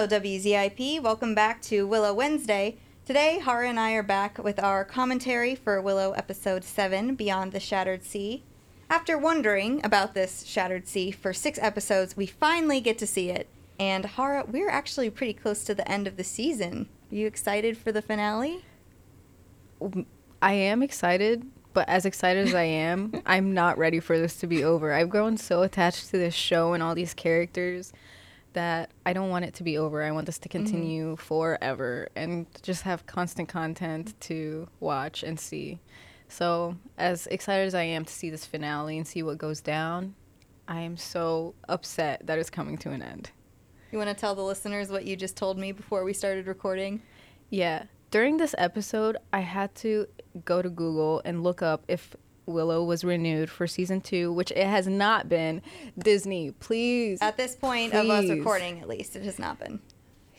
Hello, WZIP. Welcome back to Willow Wednesday. Today, Hawraa and I are back with our commentary for Willow Episode 7 Beyond the Shattered Sea. After wondering about this Shattered Sea for six episodes, we finally get to see it. And Hawraa, we're actually pretty close to the end of the season. Are you excited for the finale? I am excited, but as excited as I am, I'm not ready for this to be over. I've grown so attached to this show and all these characters that I don't want it to be over. I want this to Mm-hmm. continue forever and just have constant content to watch and see. So, as excited as I am to see this finale and see what goes down, I am so upset that it's coming to an end. You want to tell the listeners what you just told me before we started recording? Yeah. During this episode, I had to go to Google and look up if Willow was renewed for season two, which it has not been. Disney, please. At this point of us recording, at least, it has not been.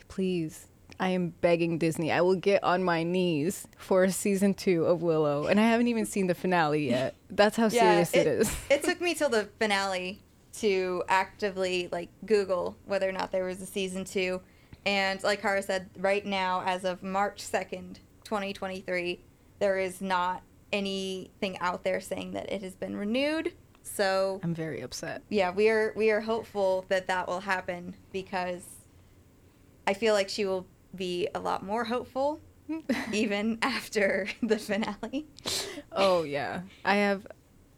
please. I am begging Disney. I will get on my knees for season two of Willow. And I haven't even seen the finale yet. That's how serious it is. it took me till the finale to actively like Google whether or not there was a season two. And like Kara said, right now, as of March 2nd, 2023, there is not anything out there saying that it has been renewed. So I'm very upset. yeah, we are we are hopeful that that will happen because I feel like she will be a lot more hopeful even after the finale. Oh yeah. I have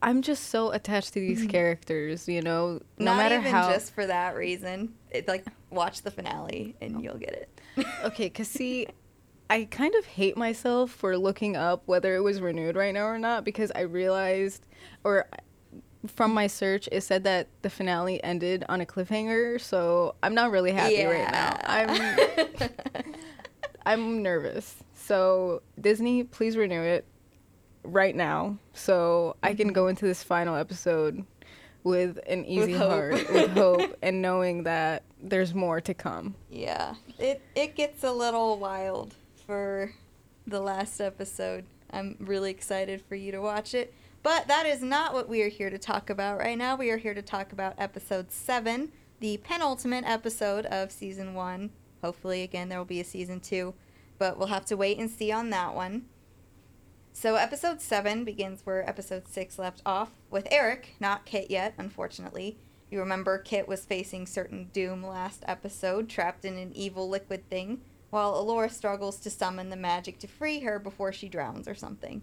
I'm just so attached to these characters, you know. No Not matter even how just for that reason. It, like watch the finale and you'll get it. Okay, cause see, I kind of hate myself for looking up whether it was renewed right now or not because I realized, or from my search, it said that the finale ended on a cliffhanger. So I'm not really happy right now. I'm I'm nervous. So Disney, please renew it right now, so I can go into this final episode with an easy hope. heart, with hope, and knowing that there's more to come. yeah. It it gets a little wild for the last episode. I'm really excited for you to watch it. But that is not what we are here to talk about right now. We are here to talk about episode 7, the penultimate episode of season 1. Hopefully again there will be a season 2, but we'll have to wait and see on that one. So episode 7 begins where episode 6 left off with Eric, not Kit yet, unfortunately. You remember Kit was facing certain doom last episode, trapped in an evil liquid thing, while Elora struggles to summon the magic to free her before she drowns or something.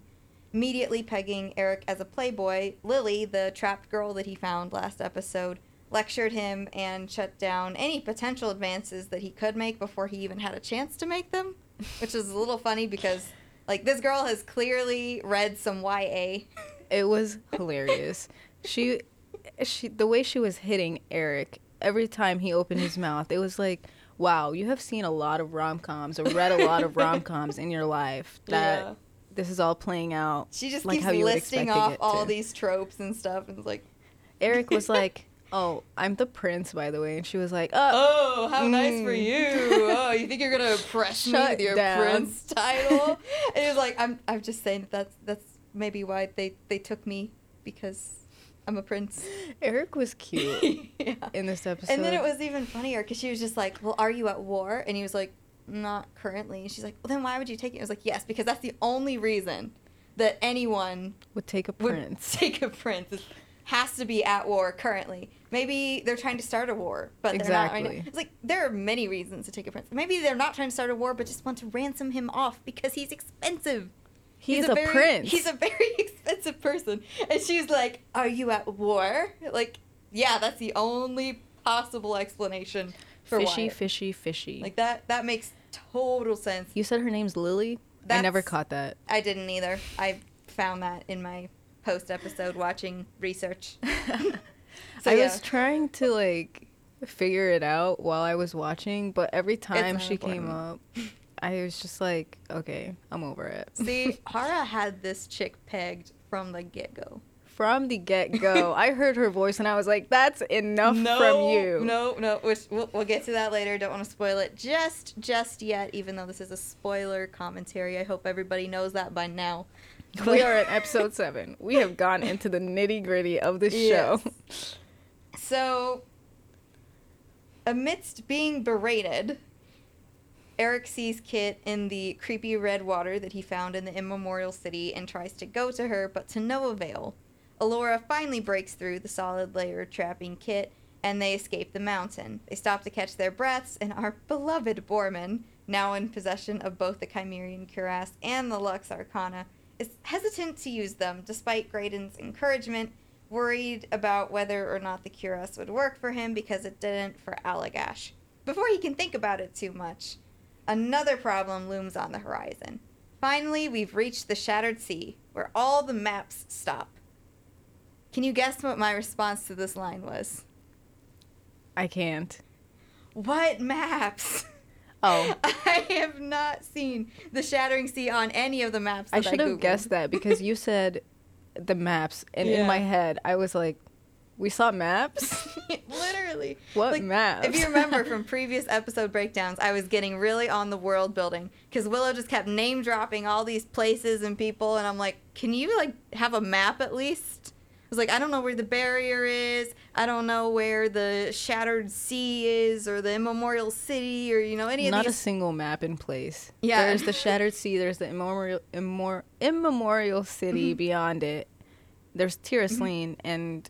Immediately pegging Eric as a playboy, Lily, the trapped girl that he found last episode, lectured him and shut down any potential advances that he could make before he even had a chance to make them, which is a little funny because like this girl has clearly read some YA. It was hilarious. she, she, the way she was hitting Eric every time he opened his mouth, it was like, wow, you have seen a lot of rom coms or read a lot of rom coms in your life. That Yeah. this is all playing out. She just like keeps how you would listing off all to. these tropes and stuff, and it's like, Eric was like, "Oh, I'm the prince, by the way," and she was like, "Oh, "Oh, how nice for Mm. you! Oh, you think you're gonna impress me with your down. prince title?" and he was like, "I'm, I'm just saying that that's that's maybe why they they took me because I'm a prince." Eric was cute yeah. in this episode." And then it was even funnier because she was just like, "Well, are you at war?" And he was like, "Not currently." And she's like, "Well, then why would you take it?" I was like, "Yes, because that's the only reason that anyone would take a prince. take a prince. It has to be at war currently. Maybe they're trying to start a war, but they're not right. Exactly. It's like there are many reasons to take a prince. Maybe they're not trying to start a war, but just want to ransom him off because he's expensive. He's, a, very, prince. He's a very expensive person. And she's like, "Are you at war?" Like, yeah, that's the only possible explanation for fishy, why. fishy, fishy. Like that. That makes total sense. you said her name's Lily. I never caught that. I didn't either. I found that in my post episode watching research. So, I yeah. was trying to like figure it out while I was watching, but every time she came up, I was just like, okay, I'm over it. See, Hawraa had this chick pegged from the get go. From the get go, I heard her voice and I was like, that's enough from you. No, no, which we'll, we'll get to that later. Don't want to spoil it just just yet, even though this is a spoiler commentary. I hope everybody knows that by now. We are at episode seven. We have gone into the nitty gritty of the show. Yes. So, amidst being berated Eric sees Kit in the creepy red water that he found in the immemorial city and tries to go to her, but to no avail. Elora finally breaks through the solid layer trapping Kit, and they escape the mountain. They stop to catch their breaths, and our beloved Boorman, now in possession of both the Chimerian cuirass and the Lux Arcana, is hesitant to use them despite Graydon's encouragement, worried about whether or not the cuirass would work for him because it didn't for Allagash. Before he can think about it too much, another problem looms on the horizon. Finally, we've reached the Shattered Sea, where all the maps stop. Can you guess what my response to this line was? I can't. What maps? Oh, I have not seen the Shattering Sea on any of the maps. I should have guessed that because you said the maps, and Yeah. in my head, I was like, "We saw maps. What Like, maps?" If you remember from previous episode breakdowns, I was getting really on the world building because Willow just kept name dropping all these places and people, and I'm like, can you like have a map at least? I was like, I don't know where the barrier is. I don't know where the Shattered Sea is, or the Immemorial City, or you know any of these. Not a single map in place. Yeah. There's the Shattered Sea. There's the immemorial, immor- immemorial city Mm-hmm. beyond it. There's Tir Asleen, and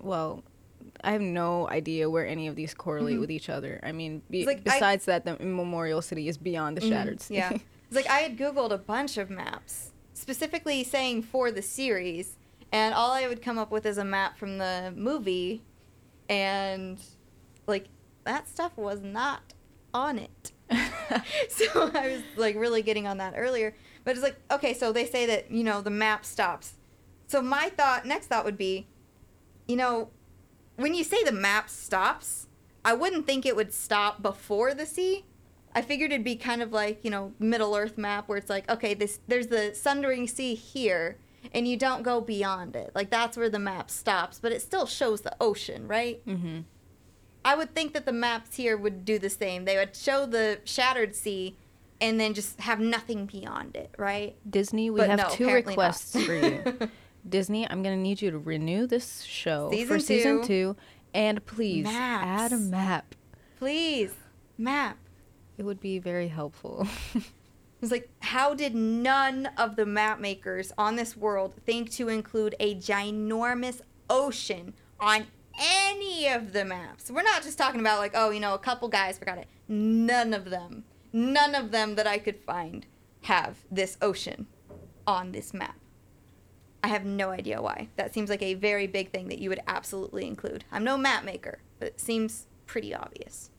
well, I have no idea where any of these correlate with each other. I mean, be- Mm-hmm. Like, I- besides that, the Memorial city is beyond the Mhm, Shattered Sea. Yeah. It's like I had Googled a bunch of maps, specifically saying for the series, and all I would come up with is a map from the movie, and like that stuff was not on it. so I was like really getting on that earlier. But it's like, okay, so they say that, you know, the map stops. So my thought, next thought would be, you know, when you say the map stops, I wouldn't think it would stop before the sea. I figured it'd be kind of like, you know, Middle Earth map where it's like, okay, this there's the Sundering Sea here and you don't go beyond it. Like that's where the map stops, but it still shows the ocean, right? hmm I would think that the maps here would do the same. They would show the Shattered Sea and then just have nothing beyond it, right? Disney, we But have no, two requests for you. Disney, I'm gonna need you to renew this show Season for season two. two, and please Maps. add a map. Please, map. It would be very helpful. It's like, how did none of the map makers on this world think to include a ginormous ocean on any of the maps? We're not just talking about, like, oh, you know, a couple guys forgot it. None of them, none of them that I could find have this ocean on this map. I have no idea why. That seems like a very big thing that you would absolutely include. I'm no map maker, but it seems pretty obvious.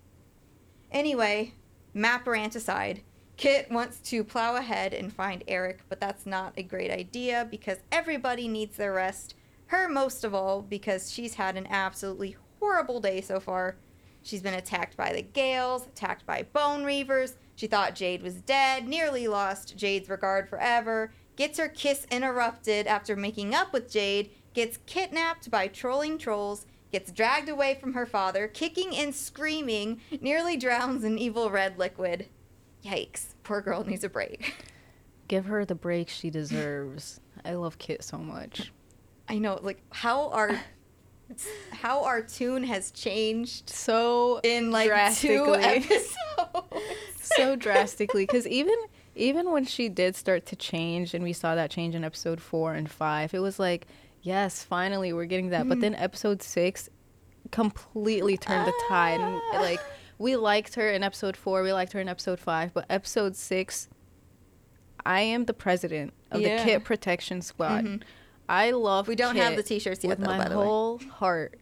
Anyway, map rant aside, Kit wants to plow ahead and find Eric, but that's not a great idea because everybody needs their rest. Her most of all because she's had an absolutely horrible day so far. She's been attacked by the Gales, attacked by Bone Reavers. She thought Jade was dead, nearly lost Jade's regard forever, gets her kiss interrupted after making up with Jade, gets kidnapped by trolling trolls, gets dragged away from her father, kicking and screaming, nearly drowns in evil red liquid. Yikes. Poor girl needs a break. Give her the break she deserves. I love Kit so much. I know, like how our how our tune has changed So in like two episodes. so drastically because even even when she did start to change and we saw that change in episode four and five it was like yes finally we're getting that but then episode six completely turned the tide and Ah. like we liked her in episode four we liked her in episode five but episode six i am the president of Yeah. the kit protection squad Mhm. i love We don't have the t-shirts yet with though, my by the way. whole heart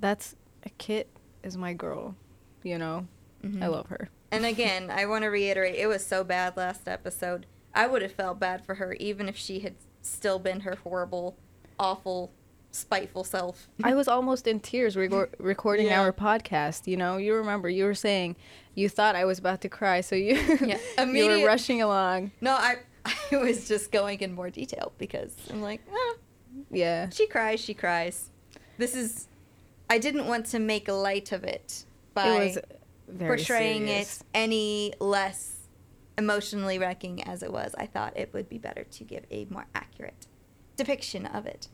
that's a kit is my girl you know Mm-hmm. i love her And again, I want to reiterate, it was so bad last episode. I would have felt bad for her even if she had still been her horrible, awful, spiteful self. I was almost in tears rego- recording Yeah. our podcast. You know, you remember you were saying you thought I was about to cry, so you Yeah. you were rushing along. No, I I was just going in more detail because I'm like, ah, Yeah, she cries, she cries. This is I didn't want to make light of it by it was very portraying serious. it any less emotionally wrecking as it was. I thought it would be better to give a more accurate depiction of it.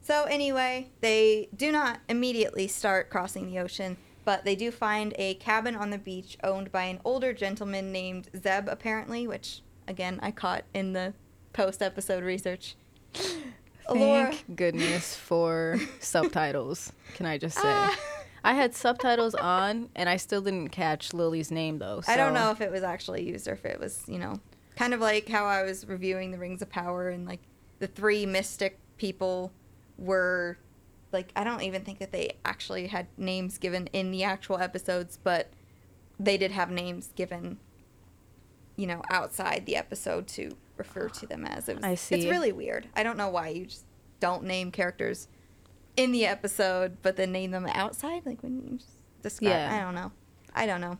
So anyway, they do not immediately start crossing the ocean. But they do find a cabin on the beach owned by an older gentleman named Zeb, apparently, which, again, I caught in the post episode research. Thank goodness for subtitles. Can I just say? Ah. I had subtitles on, and I still didn't catch Lily's name though. I don't know if it was actually used or if it was, you know, kind of like how I was reviewing the Rings of Power and like the three mystic people were like I don't even think that they actually had names given in the actual episodes, but they did have names given you know, outside the episode to refer to them as. It was, I It's really weird. I don't know why you just don't name characters in the episode, but then name them outside. Like when you just describe. Yeah. I don't know. I don't know.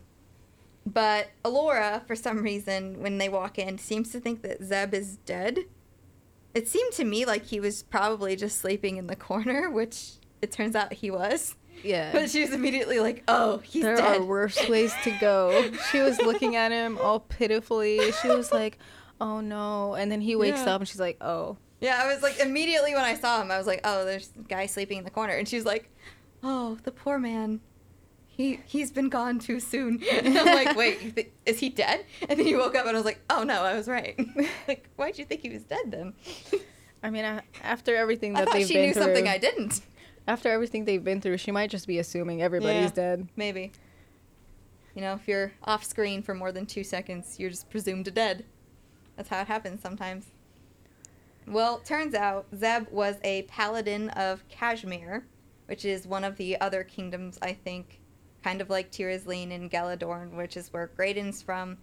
But Elora, for some reason, when they walk in, seems to think that Zeb is dead. It seemed to me like he was probably just sleeping in the corner, which it turns out he was. Yeah. But she was immediately like, "Oh, he's there dead." are worse ways to go. She was looking at him all pitifully. She was like, "Oh no!" And then he wakes Yeah. up, and she's like, "Oh." Yeah, I was like immediately when I saw him, I was like, "Oh, there's a guy sleeping in the corner," and she's like, "Oh, the poor man, he he's been gone too soon." And I'm like, "Wait, is he dead?" And then he woke up, and I was like, "Oh no, I was right." like, why'd you think he was dead then? I mean, a- after everything I that thought they've she been knew through, something I didn't. after everything they've been through, she might just be assuming everybody's Yeah. dead. Maybe. You know, if you're off screen for more than two seconds, you're just presumed dead. That's how it happens sometimes. Well, turns out Zeb was a paladin of Kashmir, which is one of the other kingdoms, I think, kind of like Tir Asleen and Galladoorn, which is where Graydon's from.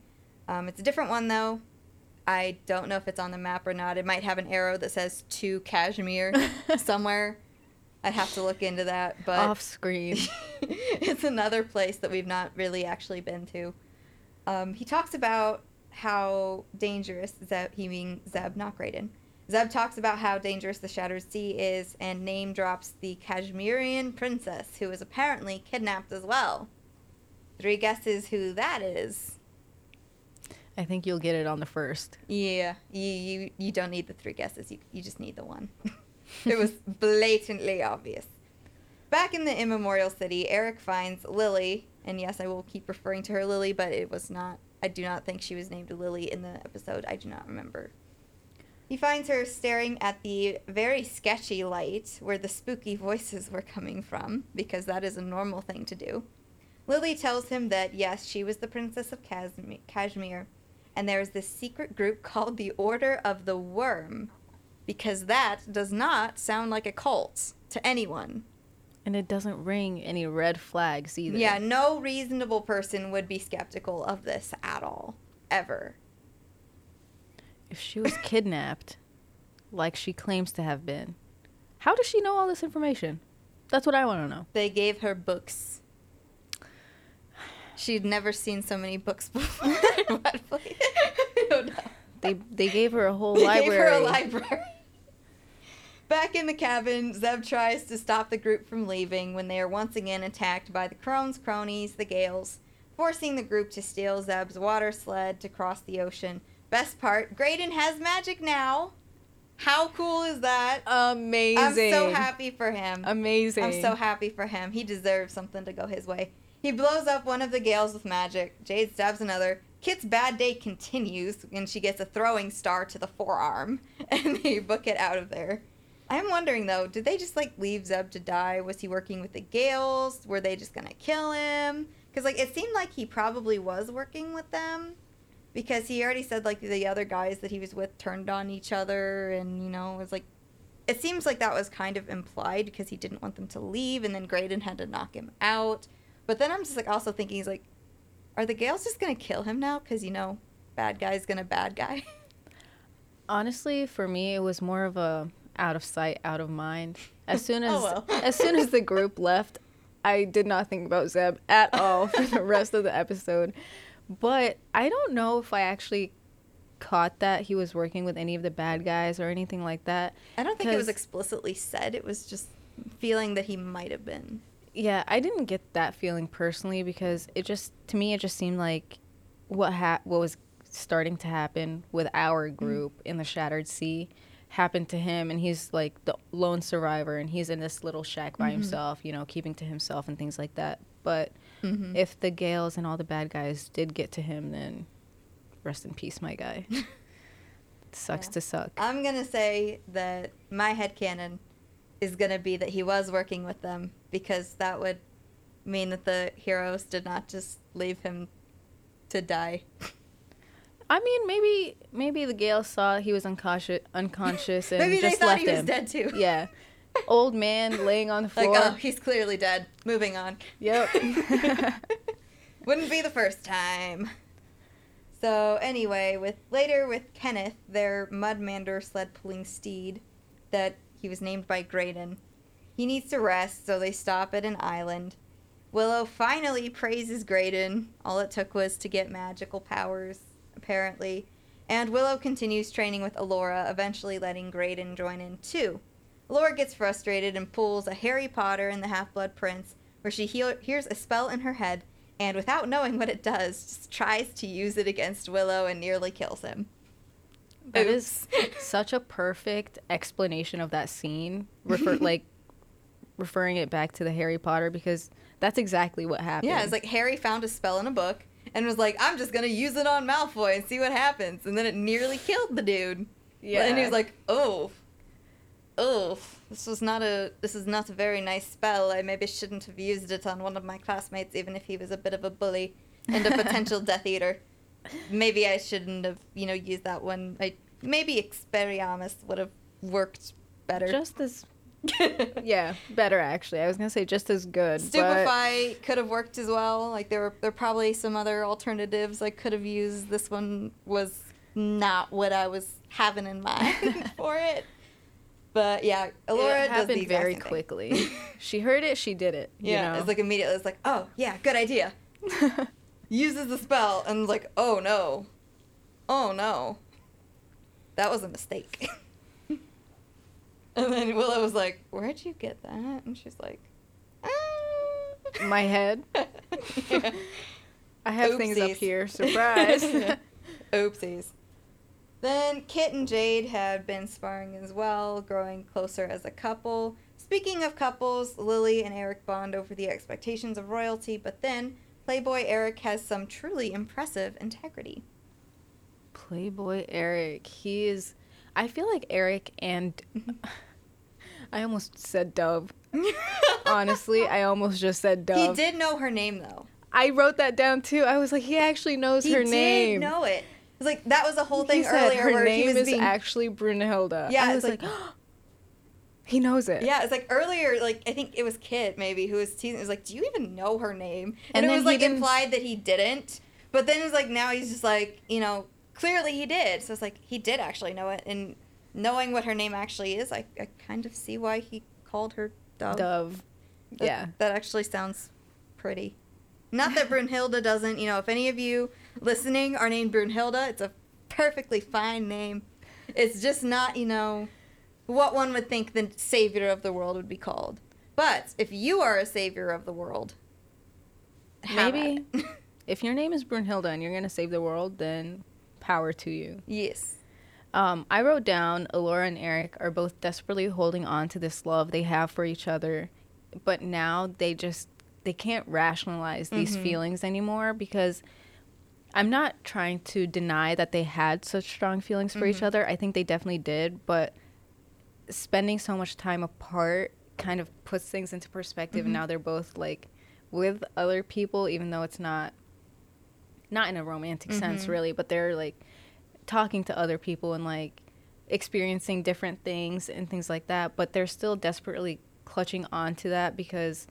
Um, it's a different one, though. I don't know if it's on the map or not. It might have an arrow that says to Kashmir somewhere. I'd have to look into that, but Off screen. it's another place that we've not really actually been to. Um, he talks about how dangerous Zeb, he mean Zeb, not Graydon. Zeb talks about how dangerous the Shattered Sea is and name drops the Kashmirian princess who was apparently kidnapped as well. Three guesses who that is. I think you'll get it on the first. Yeah, you you, you don't need the three guesses. You you just need the one. it was blatantly obvious. Back in the immemorial city, Eric finds Lily, and yes, I will keep referring to her Lily, but it was not. I do not think she was named Lily in the episode. I do not remember. He finds her staring at the very sketchy light where the spooky voices were coming from, because that is a normal thing to do. Lily tells him that yes, she was the princess of Kashmir, Kashmir and there is this secret group called the Order of the Wyrm, because that does not sound like a cult to anyone. And it doesn't ring any red flags either. Yeah, no reasonable person would be skeptical of this at all, ever. If she was kidnapped, like she claims to have been, how does she know all this information? That's what I want to know. They gave her books. She'd never seen so many books before. Probably. I don't. They they gave her a whole They library. gave her a library. Back in the cabin, Zeb tries to stop the group from leaving when they are once again attacked by the Crone's cronies, the Gales, forcing the group to steal Zeb's water sled to cross the ocean. Best part, Graydon has magic now. How cool is that? Amazing. I'm so happy for him. Amazing. I'm so happy for him. He deserves something to go his way. He blows up one of the Gales with magic. Jade stabs another. Kit's bad day continues, and she gets a throwing star to the forearm, and they book it out of there. I'm wondering though, did they just like leave Zeb to die? Was he working with the Gales? Were they just gonna kill him? Because like it seemed like he probably was working with them, because he already said like the other guys that he was with turned on each other, and you know it was like it seems like that was kind of implied because he didn't want them to leave, and then Graydon had to knock him out. But then I'm just like also thinking, he's like, are the Gales just gonna kill him now? Because you know, bad guy's gonna bad guy. Honestly, for me, it was more of a out of sight, out of mind. As soon oh, as Oh, well. as soon as the group left, I did not think about Zeb at all for the rest of the episode. But I don't know if I actually caught that he was working with any of the bad guys or anything like that. I don't think it was explicitly said. It was just feeling that he might have been. Yeah, I didn't get that feeling personally because it just to me it just seemed like what ha- what was starting to happen with our mm. group in the Shattered Sea happened to him and he's like the lone survivor and he's in this little shack by mm-hmm. himself, you know, keeping to himself and things like that. But Mhm. if the Gales and all the bad guys did get to him, then rest in peace, my guy. Sucks Yeah. to suck. I'm gonna say that my headcanon is gonna be that he was working with them because that would mean that the heroes did not just leave him to die. I mean, maybe maybe the Gales saw he was unconscious, unconscious, and Maybe they just thought left he was him. dead too. Yeah, old man laying on the Like, floor. oh, he's clearly dead. Moving on. Yep. Wouldn't be the first time. So anyway, with later with Kenneth, their Mudmander sled pulling steed, that he was named by Graydon. He needs to rest, so they stop at an island. Willow finally praises Graydon. All it took was to get magical powers, apparently. And Willow continues training with Elora, eventually letting Graydon join in too. Elora gets frustrated and pulls a Harry Potter and the Half Blood Prince, where she hear- hears a spell in her head, and without knowing what it does, just tries to use it against Willow and nearly kills him. That is Oops. such a perfect explanation of that scene. Refer like referring it back to the Harry Potter because that's exactly what happened. Yeah, it's like Harry found a spell in a book and was like, I'm just gonna use it on Malfoy and see what happens. And then it nearly killed the dude. yeah, And he was like, oh, oh, this was not a, this is not a very nice spell. I maybe shouldn't have used it on one of my classmates, even if he was a bit of a bully and a potential Death Eater. Maybe I shouldn't have, you know, used that one. I maybe Expelliarmus would have worked better. just as yeah, better actually. I was gonna say just as good. but Stupefy could have worked as well. Like there were there are probably some other alternatives I could have used. This one was not what I was having in mind for it. But yeah, Elora it does the happened very quickly. she heard it, she did it. you Yeah, know? it's like immediately it's like, oh yeah, good idea. Uses the spell and like, oh no, oh no, that was a mistake. and then Willow was like, where'd you get that? And she's like, ah. my head. Yeah. I have things up here. Surprise. Oopsies. Then Kit and Jade had been sparring as well, growing closer as a couple. Speaking of couples, Lily and Eric bond over the expectations of royalty, but then Playboy Eric has some truly impressive integrity. Playboy Eric. He is. I feel like Eric and. Mm-hmm. I almost said Dove. Honestly, I almost just said Dove. he did know her name though. I wrote that down too. I was like, he actually knows He her name. He did know it. It's like that was the whole thing said earlier her where name he was is being actually Brunhilde. Yeah, I it's was like, like- he knows it. Yeah, it's like earlier, like I think it was Kit maybe who was teasing. It was like, "Do you even know her name?" And, And it was like implied that he didn't. But then it's like now he's just like, you know, clearly he did. So it's like he did actually know it, and knowing what her name actually is, I, I kind of see why he called her Dove. Dove. That- Yeah. that actually sounds pretty. Not that Brunhilde doesn't. You know, if any of you listening are named Brunhilde, it's a perfectly fine name. It's just not, you know, what one would think the savior of the world would be called. But if you are a savior of the world, Maybe. If your name is Brunhilde and you're gonna save the world, then power to you. yes. Um, I wrote down Elora and Eric are both desperately holding on to this love they have for each other, but now they just they can't rationalize these Mhm. feelings anymore because I'm not trying to deny that they had such strong feelings for each Mhm. other. I think they definitely did, but spending so much time apart kind of puts things into perspective Mhm. and now they're both like with other people even though it's not not in a romantic sense Mhm. really, but they're like talking to other people and like experiencing different things and things like that, but they're still desperately clutching onto that because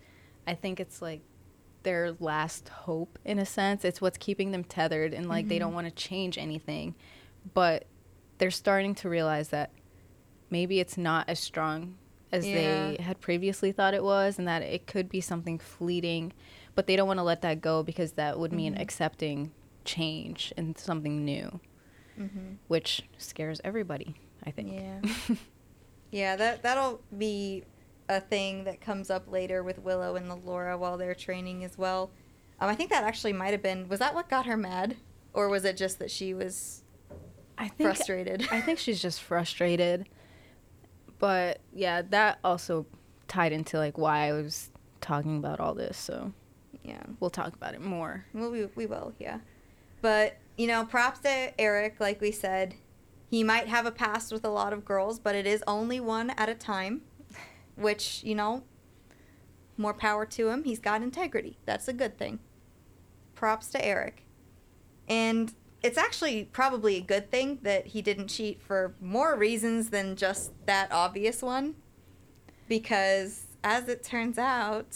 I think it's like their last hope in a sense. It's what's keeping them tethered and like they Mhm. don't want to change anything. But they're starting to realize that maybe it's not as strong as they had previously thought it was and that it could be something fleeting, but they don't want to let that go because that would mean Mhm. accepting change and something new, Mm-hmm. which scares everybody, I think. Yeah. Yeah, that that'll be a thing that comes up later with Willow and Laura while they're training as well. Um, I think that actually might have been was that what got her mad, or was it just that she was I think frustrated? I think she's just frustrated. But yeah, that also tied into like why I was talking about all this. So Yeah. we'll talk about it more. Well, we, we will, yeah. But, you know, props to Eric, like we said. He might have a past with a lot of girls, but it is only one at a time, which, you know, more power to him. He's got integrity. That's a good thing. Props to Eric. And it's actually probably a good thing that he didn't cheat for more reasons than just that obvious one. Because, as it turns out,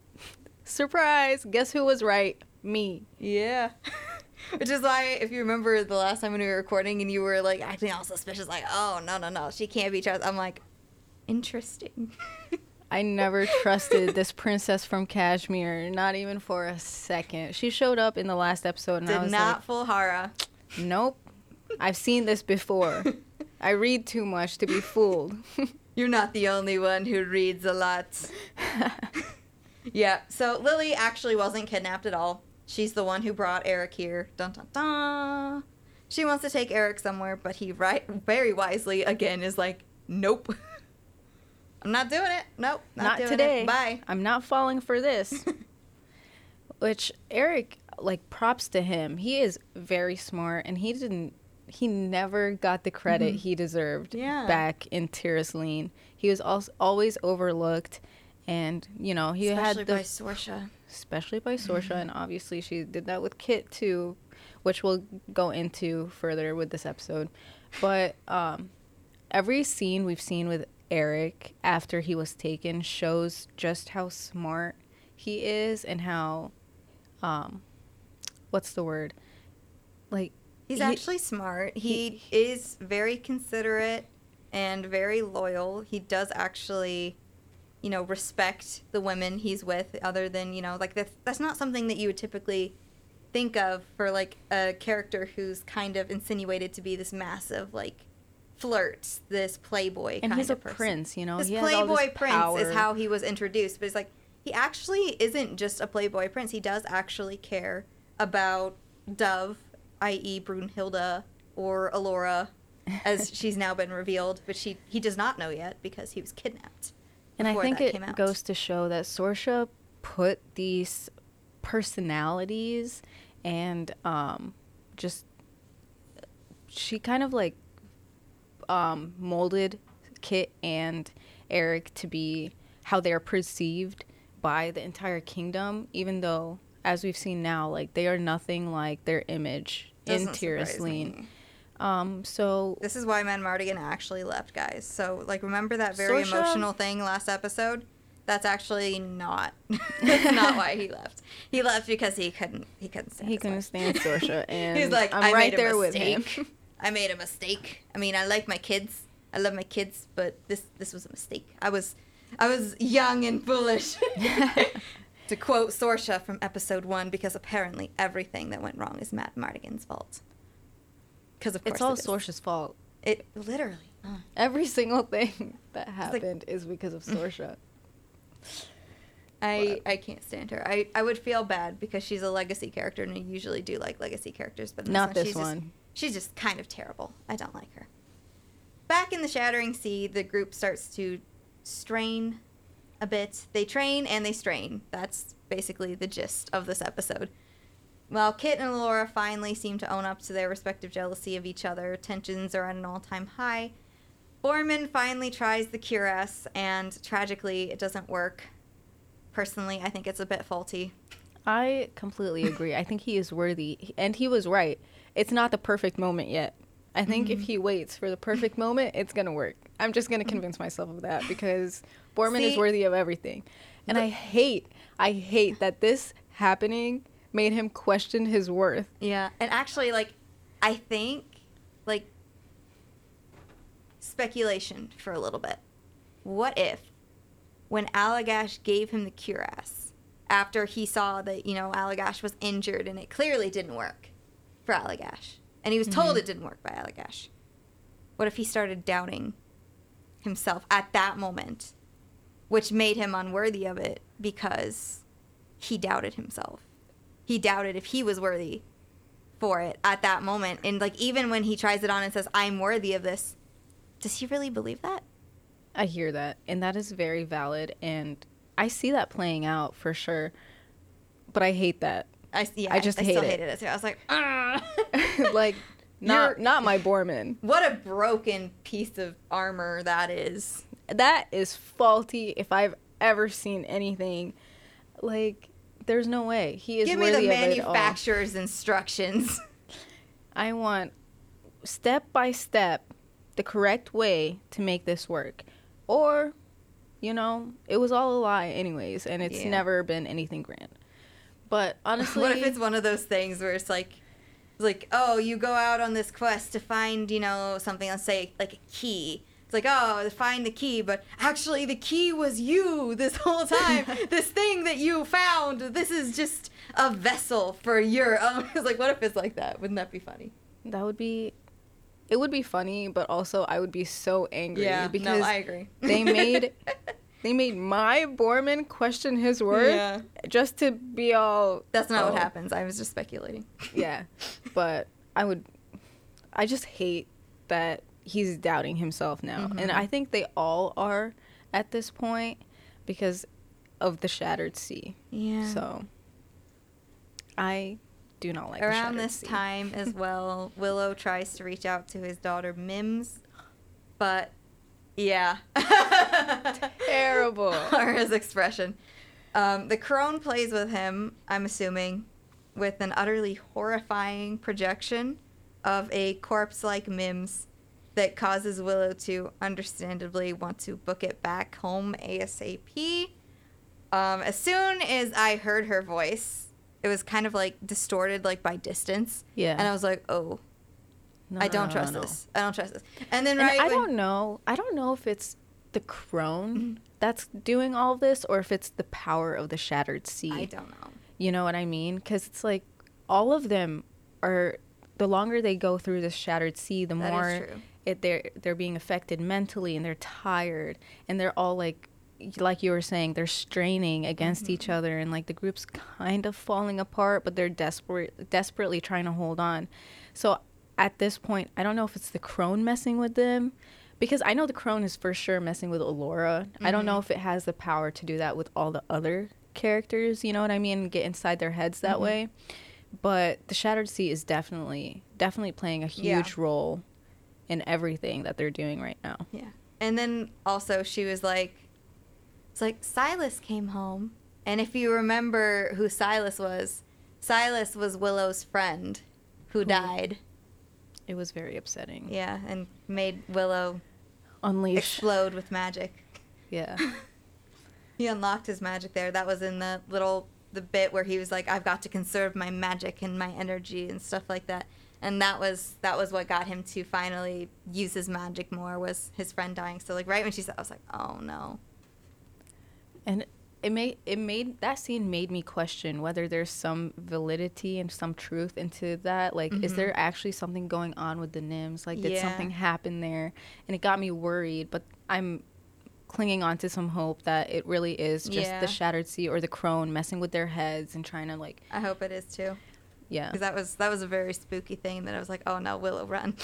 Surprise! Guess who was right? Me. Yeah. Which is why, if you remember the last time when we were recording and you were like acting all suspicious, like, oh, no, no, no, she can't be trusted. I'm like, interesting. I never trusted this princess from Kashmir, not even for a second. She showed up in the last episode, and I Did was not full Hawraa. "Nope, I've seen this before. I read too much to be fooled." You're not the only one who reads a lot. yeah, so Lily actually wasn't kidnapped at all. She's the one who brought Eric here. Dun dun dun. She wants to take Eric somewhere, but he right very wisely again is like, nope. I'm not doing it. Nope. Not, not doing today. It. Bye. I'm not falling for this. Which Eric, like, props to him. He is very smart, and he didn't. He never got the credit Mhm. he deserved Yeah. back in Tir Asleen. He was also always overlooked, and you know he Especially had the by Sorsha. especially by Sorsha, and obviously she did that with Kit too, which we'll go into further with this episode. But um, every scene we've seen with Eric after he was taken shows just how smart he is and how, um, what's the word? Like He's he- actually smart. He, is very considerate and very loyal. He does actually, you know, respect the women he's with, other than, you know, like that's, that's not something that you would typically think of for like a character who's kind of insinuated to be this massive, like, flirt, this playboy and kind he's a person. prince, you know. This he has all playboy this prince power. is how he was introduced, but it's like he actually isn't just a playboy prince. He does actually care about Dove, i.e., Brunhilde or Elora, as she's now been revealed, but she he does not know yet because he was kidnapped. And I think it came out. goes to show that Sorsha put these personalities and um, just she kind of like um, molded Kit and Eric to be how they're perceived by the entire kingdom, even though, as we've seen now, like they are nothing like their image in Doesn't Tir Asleen. me. Um, so This is why Madmartigan actually left, guys. So, like, remember that very Sorsha- emotional thing last episode? That's actually not. that's not why he left. He left because he couldn't. He couldn't stand. he couldn't wife. stand Sorsha, and He's like, I'm right there with him. I made a mistake. I mean, I like my kids. I love my kids, but this this was a mistake. I was I was young and foolish. to quote Sorsha from episode one, because apparently everything that went wrong is Madmartigan's fault. Because of course it's all it is. Sorsha's fault. It literally. Every single thing that like- happened is because of Sorsha. I, I can't stand her. I, I would feel bad because she's a legacy character, and I usually do like legacy characters, but Not this one. She's just kind of terrible. I don't like her. Back in the Shattering Sea, the group starts to strain a bit. They train and they strain. That's basically the gist of this episode. While Kit and Laura finally seem to own up to their respective jealousy of each other, tensions are at an all time high. Boorman finally tries the cuirass, and tragically, it doesn't work. Personally, I think it's a bit faulty. I completely agree. I think he is worthy, and he was right. It's not the perfect moment yet. I think if Mhm. he waits for the perfect moment, it's gonna work. I'm just gonna convince myself of that because Boorman is worthy of everything, and the- I hate, I hate that this happening made him question his worth. Yeah, and actually, like, I think, like, speculation for a little bit. What if, when Allagash gave him the cuirass, after he saw that you know Allagash was injured and it clearly didn't work for Allagash, and he was told Mhm. it didn't work by Allagash, what if he started doubting himself at that moment, which made him unworthy of it because he doubted himself. He doubted if he was worthy for it at that moment. And like even when he tries it on and says, I'm worthy of this, does he really believe that? I hear that, and that is very valid, and I see that playing out for sure. but I hate that. I yeah, I just I hate still it. hated it too. I was like, like not You're- not my Boorman. what a broken piece of armor that is. That is faulty if I've ever seen anything. Like there's no way. He is Give me the worthy of it all. manufacturer's instructions. I want step by step the correct way to make this work. Or, you know, it was all a lie anyways and it's Yeah. never been anything grand. But honestly, what if it's one of those things where it's like, like, oh, you go out on this quest to find, you know, something. Let's say like a key. It's like, oh, find the key, but actually the key was you this whole time. this thing that you found. This is just a vessel for your. Um, it's like, what if it's like that? Wouldn't that be funny? that would be it would be funny, but also I would be so angry because no, I agree. they made they made my Boorman question his word Yeah. just to be all That's not oh, what happens. I was just speculating. Yeah. But I would I just hate that he's doubting himself now. And Mhm. I think they all are at this point because of the shattered sea. Yeah. So I do not like Around this Sea. time as well, Willow tries to reach out to his daughter Mims, but yeah. Terrible. or his expression. Um, the crone plays with him, I'm assuming, with an utterly horrifying projection of a corpse like Mims that causes Willow to understandably want to book it back home ASAP. Um, as soon as I heard her voice, it was kind of like distorted, like by distance. Yeah. And I was like, oh, No, I don't no, trust no. this. I don't trust this. And then And right I when- don't know. I don't know if it's the crone Mm-hmm. that's doing all this or if it's the power of the shattered sea. I don't know. You know what I mean? Because it's like all of them are. The longer they go through this shattered sea, the That more it they're they're being affected mentally and they're tired and they're all like like you were saying they're straining against each Mm-hmm. other and like the group's kind of falling apart but they're desperate desperately trying to hold on so at this point i don't know if it's the crone messing with them because i know the crone is for sure messing with Elora. i don't Mm-hmm. know if it has the power to do that with all the other characters you know what i mean get inside their heads that Mm-hmm. way but the shattered sea is definitely definitely playing a huge Yeah. role in everything that they're doing right now. Yeah. And then also she was like, it's like Silas came home. And if you remember who Silas was, Silas was Willow's friend who died. It was very upsetting. Yeah. And made Willow Unleash. explode with magic. Yeah. He unlocked his magic there. That was in the little the bit where he was like, "I've got to conserve my magic and my energy and stuff like that." And that was that was what got him to finally use his magic more was his friend dying. So like right when she said, I was like, "Oh no." and it made it made that scene made me question whether there's some validity and some truth into that. Like, is Mhm. there actually something going on with the Mims? Like, did Yeah. something happen there? And it got me worried. But I'm clinging on to some hope that it really is just Yeah. the Shattered Sea or the Crone messing with their heads and trying to like, I hope it is too. yeah, Because that was that was a very spooky thing that I was like, oh no, Willow, run!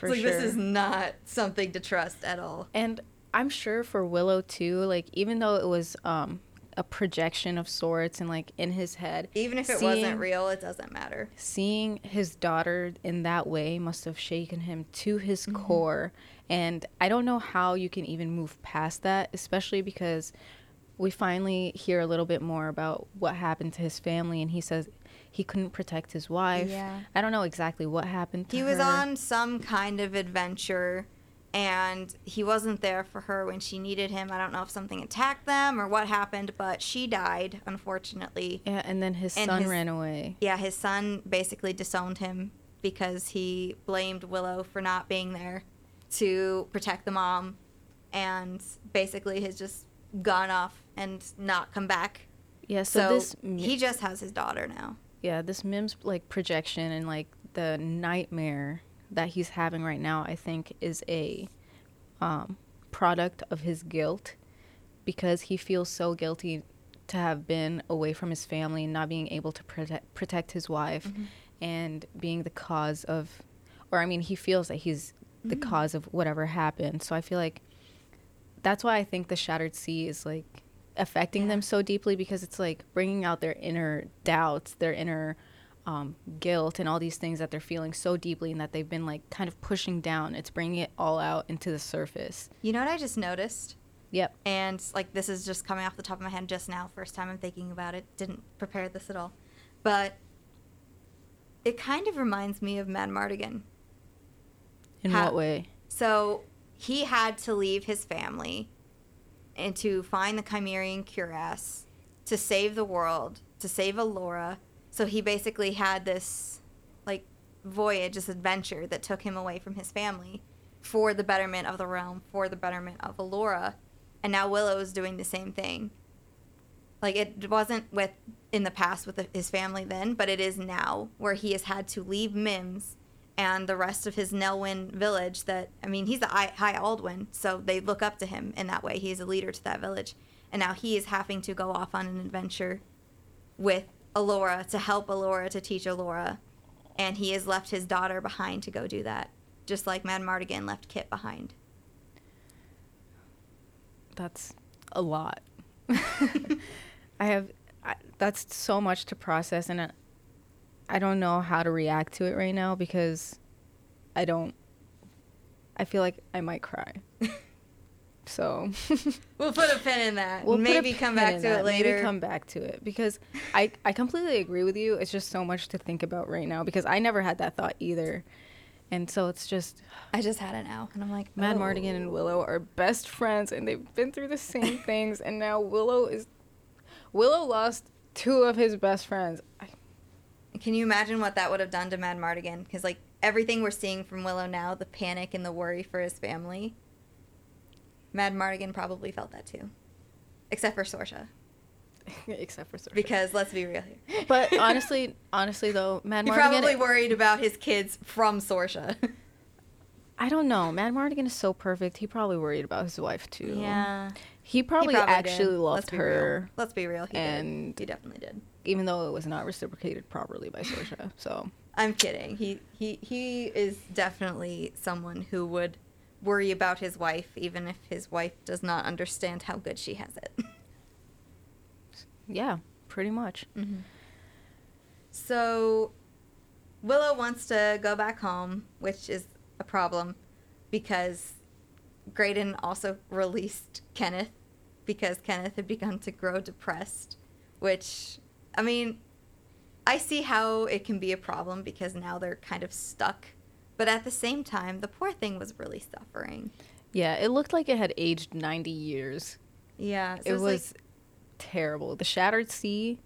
For it's like this is not something to trust at all. And I'm sure for Willow too, like even though it was um a projection of sorts and like in his head, Even if it seeing- wasn't real, it doesn't matter. seeing his daughter in that way must have shaken him to his Mm-hmm. core. And I don't know how you can even move past that, especially because we finally hear a little bit more about what happened to his family and he says he couldn't protect his wife. Yeah. I don't know exactly what happened to He her. was on some kind of adventure and he wasn't there for her when she needed him. I don't know if something attacked them or what happened, but she died, unfortunately. Yeah, and then his And son his- ran away. Yeah, his son basically disowned him because he blamed Willow for not being there to protect the mom and basically has just gone off and not come back. Yeah, so, So, this he just has his daughter now. yeah this mim's like projection and like the nightmare that he's having right now i think is a um, product of his guilt because he feels so guilty to have been away from his family and not being able to protect protect his wife and being the cause of or i mean he feels that he's the cause of whatever happened. So i feel like that's why i think the shattered sea is like affecting Yeah. them so deeply because it's like bringing out their inner doubts, their inner um, guilt, and all these things that they're feeling so deeply and that they've been like kind of pushing down. It's bringing it all out into the surface. You know what I just noticed? Yep. And like this is just coming off the top of my head just now, first time I'm thinking about it. Didn't prepare this at all. But it kind of reminds me of Madmartigan. In How- what way? So he had to leave his family and to find the Kymerian cuirass to save the world, to save Elora. So he basically had this like voyage, this adventure that took him away from his family for the betterment of the realm, for the betterment of Elora. And now Willow is doing the same thing. Like it wasn't with in the past with his family then, but it is now where he has had to leave Mims and the rest of his Nelwyn village that I mean he's the High Aldwin, so they look up to him in that way. He's a leader to that village. And now he is having to go off on an adventure with Elora to help Elora to teach Elora. And he has left his daughter behind to go do that. Just like Madmartigan left Kit behind. That's a lot. I have I, that's so much to process and I, I don't know how to react to it right now because I don't I feel like I might cry. so We'll put a pin in that. we'll maybe come back to that, it later. Maybe come back to it because I I completely agree with you. It's just so much to think about right now because I never had that thought either. And so it's just I just had it now, and I'm like, Mad oh. Mardigan and Willow are best friends and they've been through the same things and now Willow is Willow lost two of his best friends. I, Can you imagine what that would have done to Madmartigan? Because like everything we're seeing from Willow now, the panic and the worry for his family, Madmartigan probably felt that too, except for Sorsha. except for Sorsha. Because let's be real here, But honestly, honestly though, Mad he Mardigan probably worried about his kids from Sorsha. I don't know. Madmartigan is so perfect. He probably worried about his wife too. yeah, He probably, He actually did. loved Let's her, Real. Let's be real, he and- did. He definitely did. even though it was not reciprocated properly by Sorsha. So I'm kidding. He he he is definitely someone who would worry about his wife, even if his wife does not understand how good she has it. yeah, pretty much. Mm-hmm. So Willow wants to go back home, which is a problem because Graydon also released Kenneth because Kenneth had begun to grow depressed, which I mean, I see how it can be a problem because now they're kind of stuck. But at the same time, the poor thing was really suffering. Yeah, it looked like it had aged 90 years. Yeah, so it it's was like, terrible. The Shattered Sea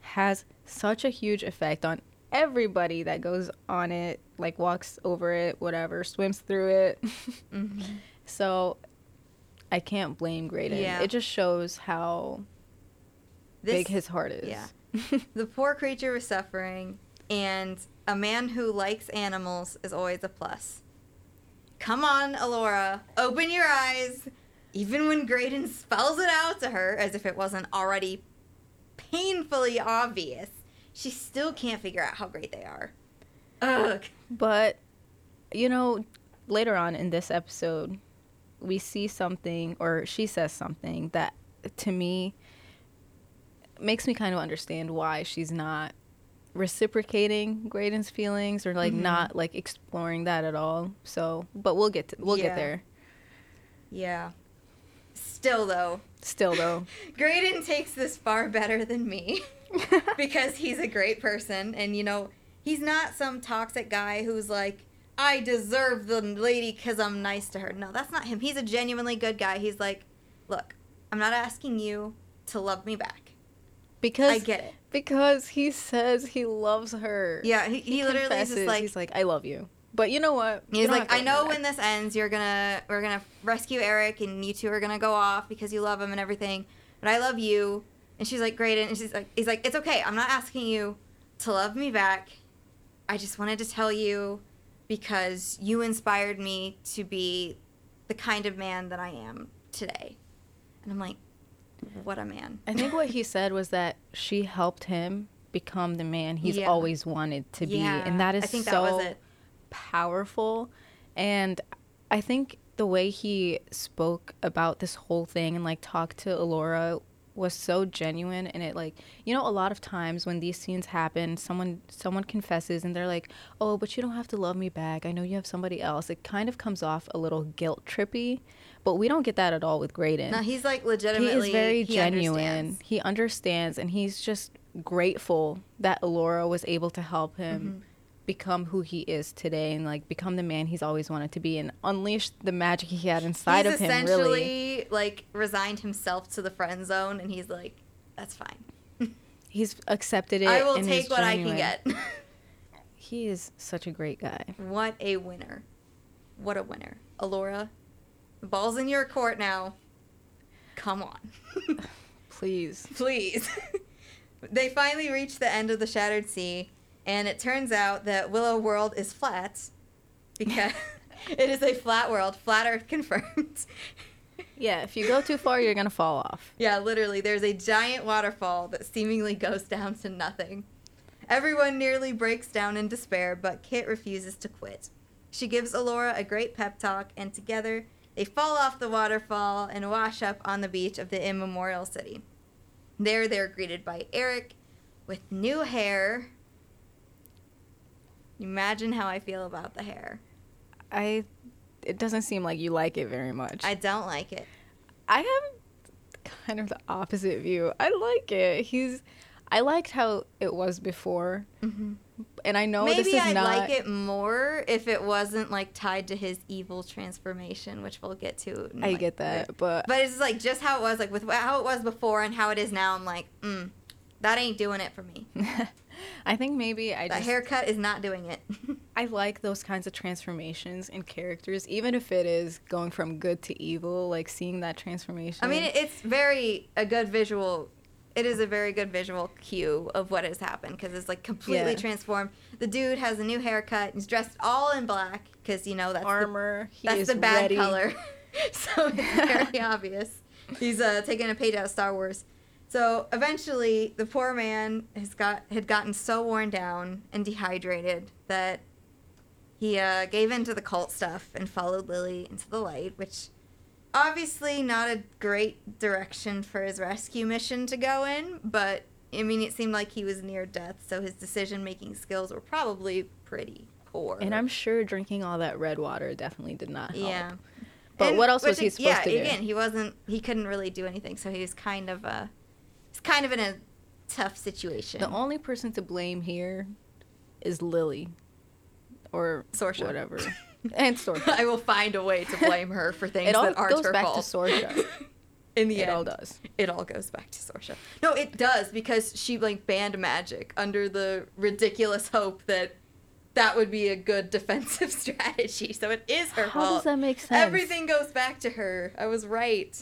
has such a huge effect on everybody that goes on it, like walks over it, whatever, swims through it. mhm. so I can't blame Graydon. Yeah. It just shows how big his heart is. yeah. the poor creature was suffering, and a man who likes animals is always a plus. Come on, Elora, open your eyes. Even when Graydon spells it out to her as if it wasn't already painfully obvious, she still can't figure out how great they are. Ugh. But you know, later on in this episode, we see something, or she says something that to me makes me kind of understand why she's not reciprocating Graydon's feelings or like Mhm. not like exploring that at all. So, but we'll get to, we'll Yeah. get there. Yeah. Still, though, Still though, Graydon takes this far better than me. because he's a great person and you know he's not some toxic guy who's like i deserve the lady because i'm nice to her no that's not him he's a genuinely good guy he's like look i'm not asking you to love me back because i get it because he says he loves her. yeah he, he, literally is just like he's like, I love you. But you know what? He's like, I know when this ends, you're gonna we're gonna rescue Eric, and you two are gonna go off because you love him and everything. But I love you. And she's like, great. And she's like, he's like, it's okay. I'm not asking you to love me back. I just wanted to tell you because you inspired me to be the kind of man that I am today. And I'm like, what a man. I think what he said was that she helped him become the man he's Yeah. always wanted to be, Yeah, and that is I think so that was powerful. And I think the way he spoke about this whole thing and like talked to Elora was so genuine and it like you know a lot of times when these scenes happen someone someone confesses and they're like oh but you don't have to love me back. I know you have somebody else. It kind of comes off a little guilt trippy but we don't get that at all with graydon. No, he's like legitimately he is very he genuine. understands. he understands and he's just grateful that elora was able to help him. Mm-hmm. Become who he is today and like become the man he's always wanted to be and unleash the magic he had inside he's of him essentially really like resigned himself to the friend zone, and he's like, "That's fine. he's accepted it I will take what I can get." he is such a great guy what a winner! What a winner, Elora. The ball's in your court now. Come on. please Please. they finally reach the end of the Shattered Sea, and it turns out that Willow World is flat because it is a flat world. Flat Earth confirmed. yeah if you go too far you're gonna fall off yeah, literally, there's a giant waterfall that seemingly goes down to nothing. Everyone nearly breaks down in despair, but Kit refuses to quit. She gives Elora a great pep talk, and together they fall off the waterfall and wash up on the beach of the immemorial city. There, they're greeted by Eric with new hair. Imagine how I feel about the hair. i it doesn't seem like you like it very much I don't like it. I have kind of the opposite view. I like it. He's I liked how it was before. And I know this Maybe is I'd not like it more if it wasn't like tied to his evil transformation, which we'll get to. I like, get that, but But it's like just how it was, like with how it was before and how it is now. I'm like, mm, that ain't doing it for me. I think maybe I That just haircut is not doing it. I like those kinds of transformations in characters, even if it is going from good to evil, like seeing that transformation. I mean, it's very a good visual. It is a very good visual cue of what has happened because it's like completely Yeah. transformed. The dude has a new haircut. He's dressed all in black because you know that's armor. he That's the bad ready. color. so it's very obvious. He's uh, taking a page out of Star Wars. So eventually, the poor man has got had gotten so worn down and dehydrated that he uh, gave in to the cult stuff and followed Lily into the light, which obviously not a great direction for his rescue mission to go in. But I mean, it seemed like he was near death, so his decision making skills were probably pretty poor. And I'm sure drinking all that red water definitely did not help. Yeah. But And- what else was he supposed yeah, to do? Yeah, again, he wasn't. He couldn't really do anything, so he was kind of a. He's kind of in a tough situation. The only person to blame here is Lily. Or Sorsha. whatever. and Sorsha. I will find a way to blame her for things It all that aren't goes her back fault. to Sorsha. in the end. it end, all does. it all goes back to Sorsha. No, it does because she like banned magic under the ridiculous hope that that would be a good defensive strategy. So it is her How fault. How does that make sense? Everything goes back to her. I was right.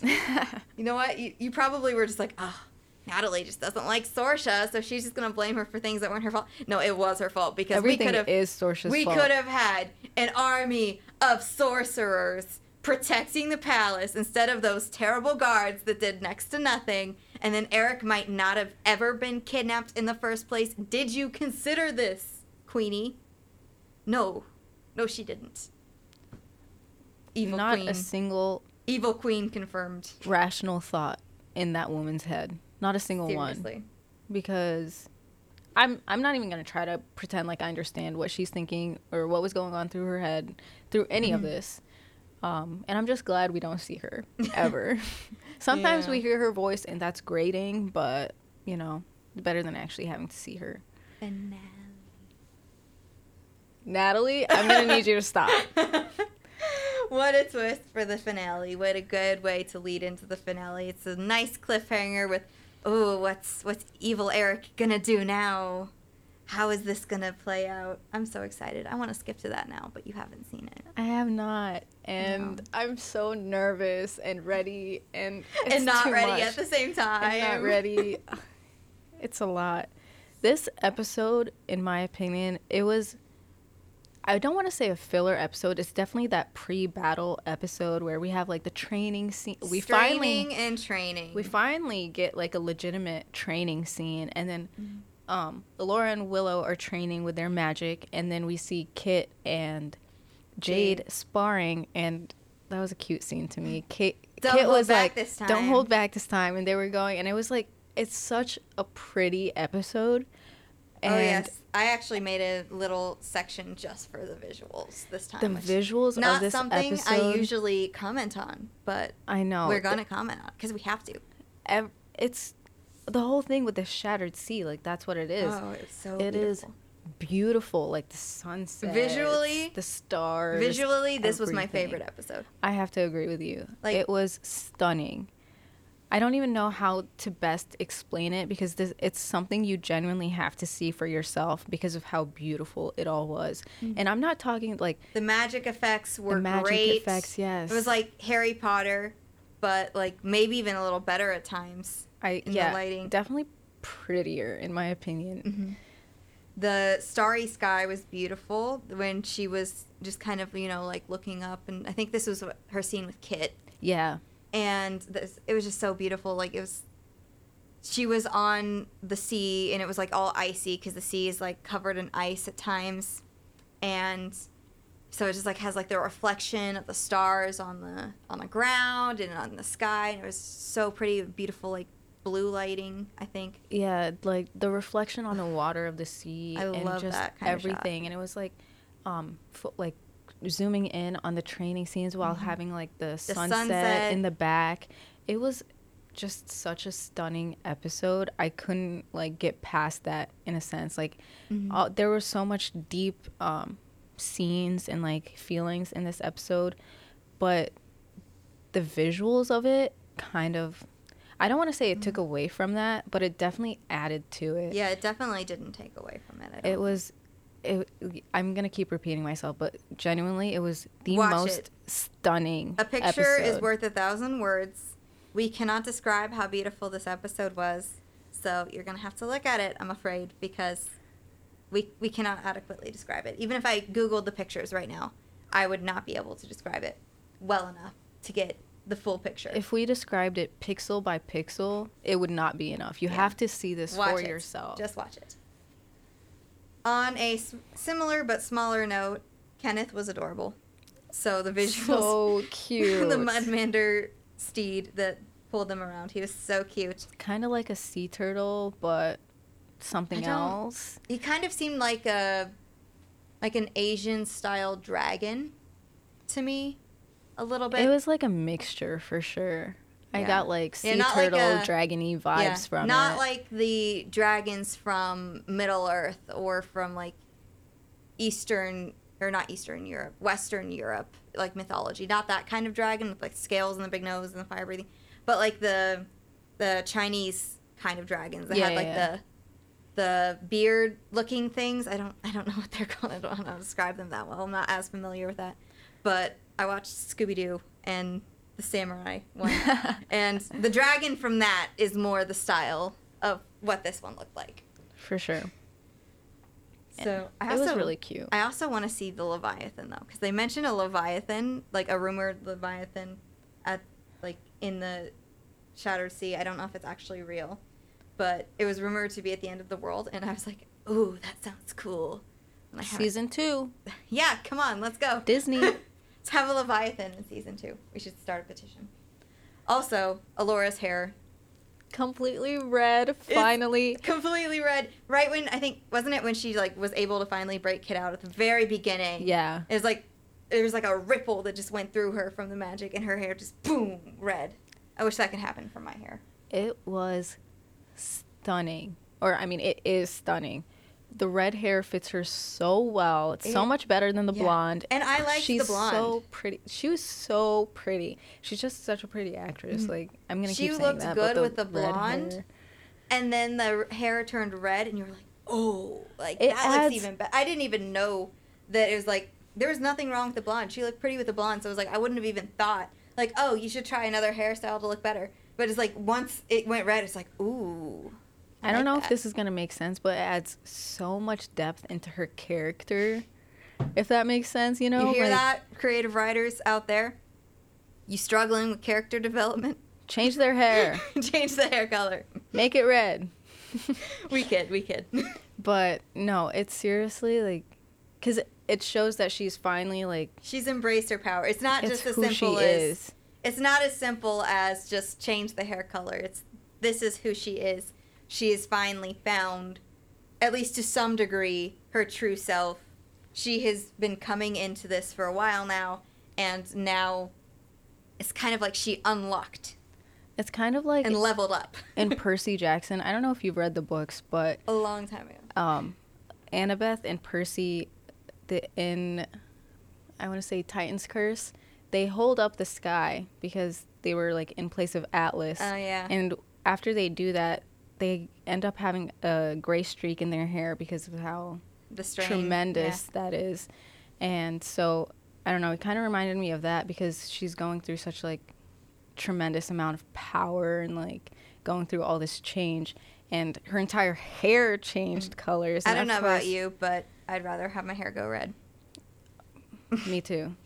You know what? You, you probably were just like, ah, Natalie just doesn't like Sorsha, so she's just gonna blame her for things that weren't her fault. No, it was her fault because Everything we could have is Sorsha's we could have had an army of sorcerers protecting the palace instead of those terrible guards that did next to nothing. And then Eric might not have ever been kidnapped in the first place. Did you consider this, Queenie? No, no, she didn't. Evil Not Queen. a single Evil Queen confirmed. rational thought in that woman's head. Not a single one. Because I'm I'm not even gonna try to pretend like I understand what she's thinking or what was going on through her head through any of Mhm. this. Um, and I'm just glad we don't see her ever. Sometimes Yeah. we hear her voice and that's grating, but you know, better than actually having to see her. Finale. Natalie, I'm gonna need you to stop. what a twist for the finale. What a good way to lead into the finale. It's a nice cliffhanger with, oh, what's what's evil Eric gonna do now? How is this gonna play out? I'm so excited. I want to skip to that now, but you haven't seen it. I have not, and No. I'm so nervous and ready, and and not ready much. at the same time. I'm not ready. it's a lot. This episode, in my opinion, it was. I don't want to say a filler episode. It's definitely that pre-battle episode where we have like the training scene. We Straining finally and training. we finally get like a legitimate training scene, and then Mm-hmm. um, Laura and Willow are training with their magic, and then we see Kit and Jade, Jade. sparring, and that was a cute scene to me. Kate, Don't Kit was back like, "Don't hold back this time," and they were going, and it was like, it's such a pretty episode. And oh yes, I actually made a little section just for the visuals this time. the visuals not of this something episode. I usually comment on, but I know we're gonna comment on because we have to. ev- it's the whole thing with the shattered sea. Like that's what it is. Oh, it's so It is beautiful. beautiful, like the sunset, Visually- the stars. Visually, this was my favorite episode. I have to agree with you. Like- it was stunning. I don't even know how to best explain it because this it's something you genuinely have to see for yourself because of how beautiful it all was. Mm-hmm. And I'm not talking like The magic effects were magic great. effects, yes. It was like Harry Potter, but like maybe even a little better at times. I in the yeah, lighting. definitely prettier in my opinion. The starry sky was beautiful when she was just kind of you know like looking up, and I think this was her scene with Kit. Yeah. And this, it was just so beautiful like it was she was on the sea and it was like all icy because the sea is like covered in ice at times and so it just like has like the reflection of the stars on the on the ground and on the sky and it was so pretty beautiful like blue lighting i think Yeah, like the reflection on the water of the sea I and love just that kind of shot. everything and it was like um fo- like zooming in on the training scenes while having like the, sunset, Mm-hmm. sunset. in the back. It was just such a stunning episode. I couldn't like get past that in a sense. Like Mm-hmm. all, there was so much deep um scenes and like feelings in this episode, but the visuals of it kind of I don't want to say it took away from that, but it definitely added to it. Mm-hmm. yeah it definitely didn't take away from it It was it I'm going to keep repeating myself, but genuinely it was the Watch most it. stunning A picture is worth a thousand words. We cannot describe how beautiful this episode was, so you're gonna have to look at it. I'm afraid because we we cannot adequately describe it. Even if I googled the pictures right now, I would not be able to describe it well enough to get the full picture. If we described it pixel by pixel, it would not be enough. You Yeah. have to see this watch for it. yourself. Just watch it. On a s- similar but smaller note, Kenneth was adorable. So the visuals. so cute. the Mudmander steed that pulled them around. He was so cute. kind of like a sea turtle, but something else. He kind of seemed like a like an Asian style dragon to me a little bit. It was like a mixture for sure. I Yeah. got like sea Yeah, like turtle, a- dragony vibes yeah, from not it. Not like the dragons from Middle Earth or from like Eastern or not Eastern Europe, Western Europe, like mythology. Not that kind of dragon with like scales and the big nose and the fire breathing, but like the the Chinese kind of dragons that had like the the beard looking things. I don't I don't know what they're called. I don't know how to describe them that well. I'm not as familiar with that. But I watched Scooby Doo and the samurai one. and the dragon from that is more the style of what this one looked like. for sure. So I it was also really cute. I also want to see the Leviathan though, because they mentioned a Leviathan, like a rumored Leviathan, at like in the Shattered Sea. I don't know if it's actually real, but it was rumored to be at the end of the world, and I was like, "Ooh, that sounds cool." And I Season two, yeah, come on, let's go. Disney. let's have a Leviathan in season two. We should start a petition. Also, Elora's hair completely red. Finally, completely red. Right when I think wasn't it when she like was able to finally break Kit out at the very beginning. yeah. It was like there was like a ripple that just went through her from the magic, and her hair just boom red. I wish that could happen for my hair. It was stunning. Or I mean, it is stunning. The red hair fits her so well. It's so much better than the yeah. blonde. And I liked the She's blonde. so pretty. She was so pretty. She's just such a pretty actress. Mhm. Like I'm gonna She keep saying looked that. good but with the blonde. hair- And then the hair turned red, and you were like, oh, like It that adds- looks even better. I didn't even know that it was like there was nothing wrong with the blonde. She looked pretty with the blonde, so it was like I wouldn't have even thought like, oh, you should try another hairstyle to look better. But it's like once it went red, it's like, ooh. I don't like know if this is gonna make sense, but it adds so much depth into her character. If that makes sense, you know. you hear Like, that, creative writers out there? You struggling with character development? Change their hair. Change the hair color. Make it red. we kid, we kid. But no, it's seriously like, cause it shows that she's finally like She's embraced her power. It's not it's just as simple as is. it's not as simple as just change the hair color. It's this is who she is. She has finally found, at least to some degree, her true self. She has been coming into this for a while now, and now it's kind of like she unlocked It's kind of like and leveled up in Percy Jackson. I don't know if you've read the books, but a long time ago. um, Annabeth and Percy, the in, I want to say Titan's Curse, they hold up the sky because they were like in place of Atlas. Oh yeah. And after they do that, they end up having a gray streak in their hair because of how the strain. tremendous that is. And so I don't know, it kind of reminded me of that because she's going through such like tremendous amount of power and like going through all this change and her entire hair changed colors. I don't know about you, but I'd rather have my hair go red. Me too.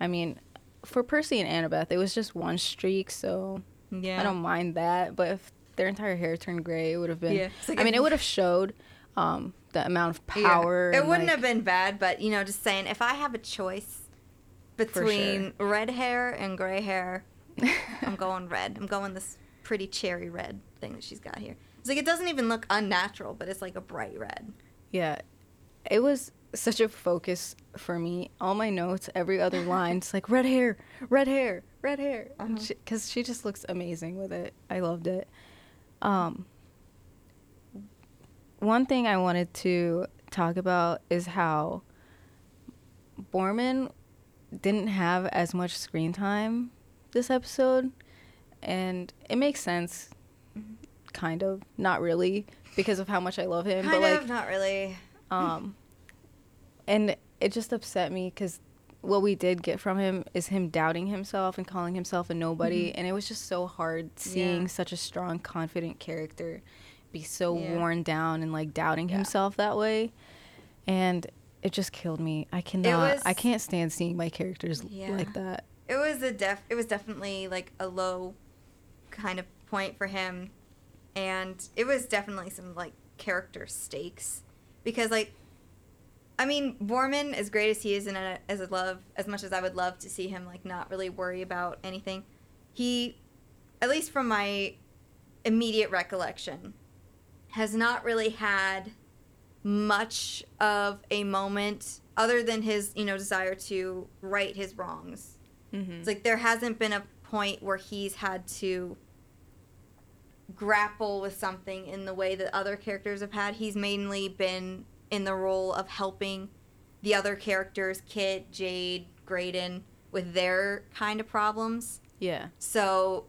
I mean, for Percy and Annabeth, it was just one streak, so Yeah. I don't mind that. But if their entire hair turned gray, it would have been. Yeah. Like I mean, it would have showed um, the amount of Yeah. power. It and, wouldn't like- have been bad, but you know, just saying, if I have a choice between red hair and gray hair, I'm going red. I'm going this pretty cherry red thing that she's got here. It's like it doesn't even look unnatural, but it's like a bright red. Yeah, it was such a focus for me. All my notes, every other line, it's like red hair, red hair, red hair, because Uh-huh. she, just looks amazing with it. I loved it. Um, one thing I wanted to talk about is how Boorman didn't have as much screen time this episode, and it makes sense, kind of, not really, because of how much I love him. Kind but of, like, not really. um, and it just upset me because what we did get from him is him doubting himself and calling himself a nobody, and it was just so hard seeing Mm-hmm. Yeah. such a strong, confident character be so Yeah. worn down and like doubting Yeah. himself that way, and it just killed me. I cannot. I can't stand seeing my characters like that. It was a def. It was definitely like a low kind of point for him, and it was definitely some like character stakes because like, I mean, Boorman as great as he is and uh, as I love as much as I would love to see him like not really worry about anything, he, at least from my immediate recollection, has not really had much of a moment other than his you know desire to right his wrongs Mm-hmm. it's like there hasn't been a point where he's had to grapple with something in the way that other characters have had. He's mainly been in the role of helping the other characters, Kit, Jade, Graydon, with their kind of problems. yeah. So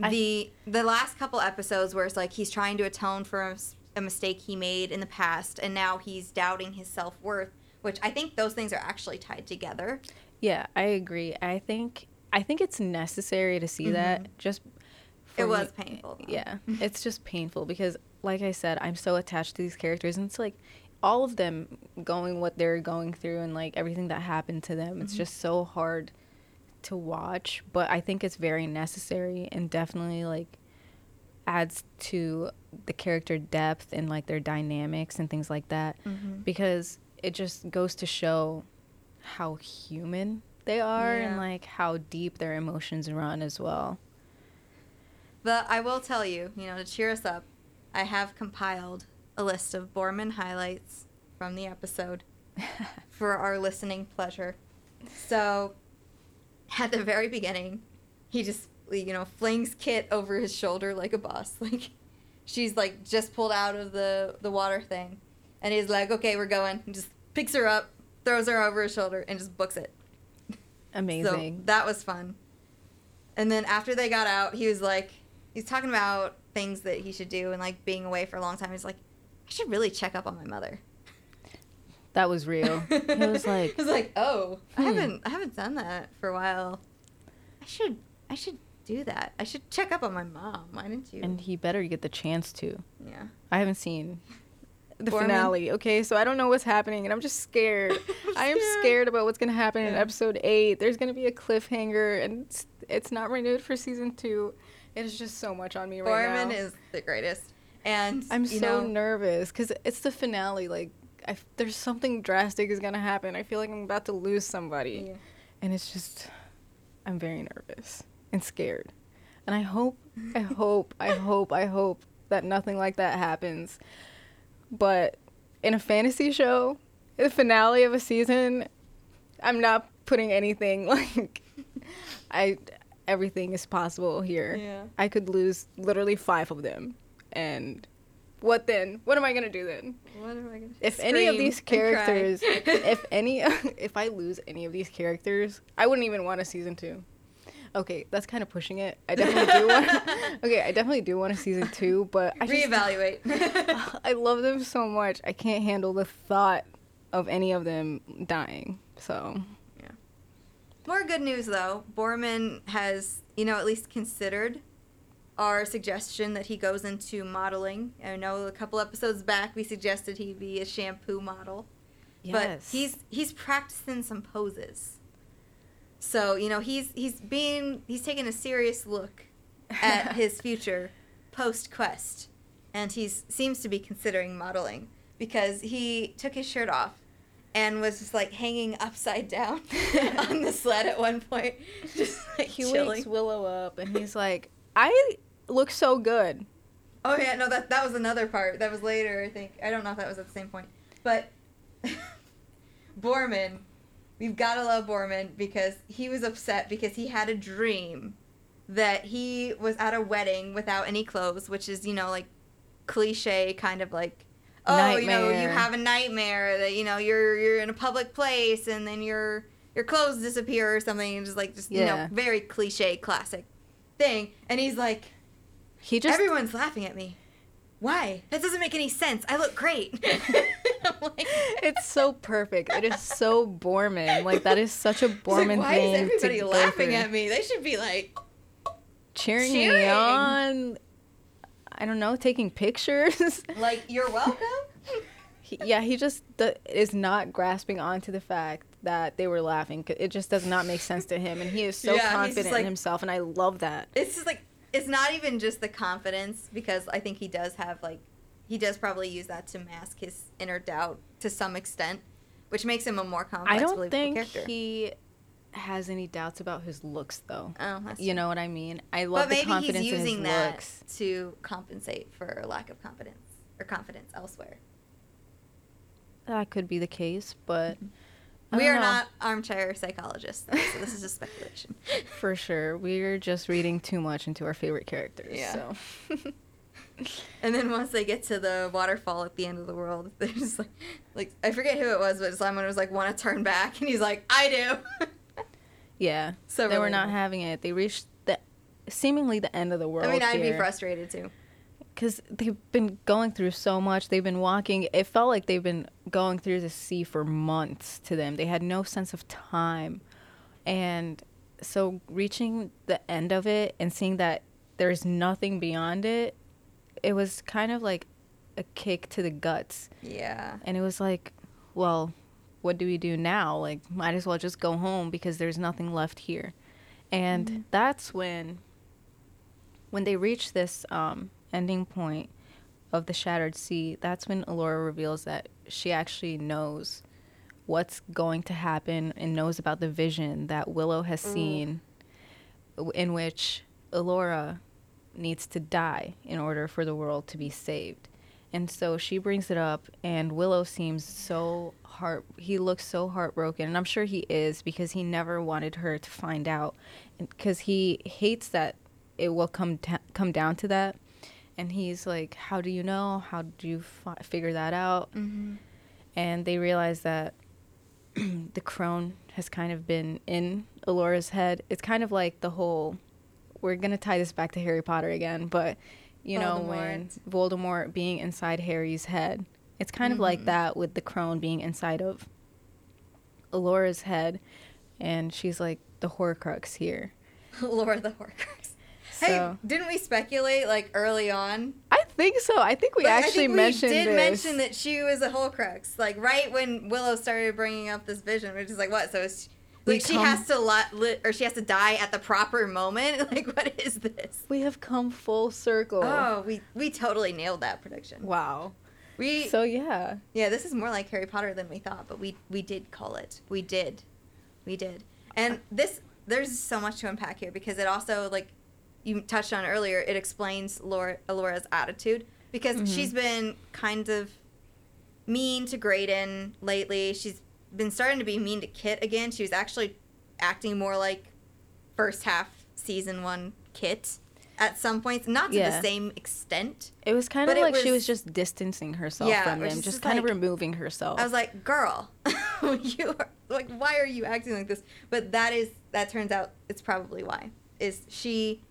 the the last couple episodes where it's like he's trying to atone for a mistake he made in the past and now he's doubting his self-worth, which I think those things are actually tied together. Yeah, I agree. I think I think it's necessary to see that. Just Mm-hmm. It was me- painful, though. Yeah, it's just painful because, like I said, I'm so attached to these characters, and it's like all of them going what they're going through and like everything that happened to them. It's Mhm. just so hard to watch, but I think it's very necessary and definitely like adds to the character depth and like their dynamics and things like that Mm-hmm. because it just goes to show how human they are and like how deep their emotions run as well. But I will tell you, you know, to cheer us up, I have compiled a list of Boorman highlights from the episode for our listening pleasure. So, at the very beginning, he just, you know, flings Kit over his shoulder like a boss. Like, she's like just pulled out of the the water thing, and he's like, "Okay, we're going." He just picks her up, throws her over his shoulder, and just books it. Amazing. So that was fun. And then after they got out, he was like, he's talking about things that he should do and like being away for a long time. He's like, I should really check up on my mother. that was real. he was like, I was like, oh, I Hmm. haven't, I haven't done that for a while. I should, I should do that. I should check up on my mom. Why didn't you? and he better get the chance to. yeah. I haven't seen the Boorman? finale, okay? So I don't know what's happening, and I'm just scared. I'm I am scared. scared about what's gonna happen in episode eight. There's gonna be a cliffhanger, and it's, it's not renewed for season two. It's just so much on me right Boorman now. is the greatest. And I'm so know, nervous because it's the finale. Like I, there's something drastic is gonna happen. I feel like I'm about to lose somebody, Yeah. and it's just I'm very nervous and scared. And I hope, I hope, I hope, I hope that nothing like that happens. But in a fantasy show, the finale of a season, I'm not putting anything like I everything is possible here. Yeah. I could lose literally 5 of them. And what then? What am I going to do then? What am I gonna If any of these characters if any if I lose any of these characters, I wouldn't even want a season 2. Okay, that's kind of pushing it. I definitely do want Okay, I definitely do want a season 2, but I just reevaluate. I love them so much. I can't handle the thought of any of them dying. So, More good news though. Boorman has, you know, at least considered our suggestion that he goes into modeling. I know a couple episodes back we suggested he be a shampoo model. Yes. But he's he's practicing some poses. So, you know, he's he's being he's taking a serious look at his future post quest. And he seems to be considering modeling because he took his shirt off and was just like hanging upside down on the sled at one point. Just like he chilling. wakes Willow up and he's like, "I look so good." Oh yeah, no, that that was another part. That was later, I think. I don't know if that was at the same point. But Boorman, we've got to love Boorman because he was upset because he had a dream that he was at a wedding without any clothes, which is, you know, like cliche kind of like oh, you know, you have a nightmare that you know you're you're in a public place and then your your clothes disappear or something and just like just you know very cliche classic thing and he's like He just Everyone's laughing at me. Why? That doesn't make any sense. I look great. Like, it's so perfect. It is so Boorman. Like that is such a It's like, Boorman why thing Why is everybody laughing at me? They should be like, cheering, Cheering. me on. I don't know, taking pictures. like you're welcome. He- yeah, he just th- is not grasping onto the fact that they were laughing. It just does not make sense to him, and he is so Yeah, confident like- in himself, and I love that. It's just like it's not even just the confidence because I think he does have like he does probably use that to mask his inner doubt to some extent, which makes him a more complex, I don't believable think character. he has any doubts about his looks, though. oh, that's You true. know what I mean? I love but the maybe confidence he's in his using that looks. to compensate for lack of confidence or confidence elsewhere. That could be the case, but mm-hmm. I We are know. not armchair psychologists, though, so this is just speculation. for sure. We're just reading too much into our favorite characters. Yeah. So. And then once they get to the waterfall at the end of the world, they're just like, like I forget who it was, but someone was like, "Want to turn back?" And he's like, "I do." Yeah. so they were not having it. They reached the seemingly the end of the world. I mean, I'd be frustrated too. because they've been going through so much. They've been walking. It felt like they've been going through the sea for months to them. They had no sense of time. And so reaching the end of it and seeing that there's nothing beyond it, it was kind of like a kick to the guts. Yeah. And it was like, well, what do we do now? Like, might as well just go home because there's nothing left here. And that's when, when they reach this um, ending point of the shattered sea, that's when Elora reveals that she actually knows what's going to happen and knows about the vision that Willow has seen, in which Elora needs to die in order for the world to be saved. And so she brings it up, and Willow seems so heart. He looks so heartbroken, and I'm sure he is because he never wanted her to find out, because he hates that it will come ta- come down to that. And he's like, "How do you know? How do you fi- figure that out?" Mm-hmm. And they realize that the crone has kind of been in Elora's head. It's kind of like the whole. We're gonna tie this back to Harry Potter again, but you know when Voldemort being inside Harry's head, it's kind of like Mhm. that with the crone being inside of Elora's head, and she's like the Horcrux here. Lord the Horcrux. So Hey, didn't we speculate like early on? I think so. I think we Like, actually I think mentioned we did this. mention that she was a Horcrux, like right when Willow started bringing up this vision, which is like what? So like she come- has to li- or she has to die at the proper moment. Like what is this? we have come full circle. Oh, we we totally nailed that prediction. Wow. We So yeah. yeah, this is more like Harry Potter than we thought, but we we did call it. We did, we did. And this there's so much to unpack here because it also like you touched on earlier. It explains Laura Elora's attitude because Mhm. she's been kind of mean to Graydon lately. She's been starting to be mean to Kit again. She was actually acting more like first half season one Kit at some points, not to Yeah. the same extent. It was kind of like she was- was just distancing herself Yeah, from them, just just kind of removing herself. I was like, girl, you are like, why are you acting like this? But that is that turns out it's probably why. Is she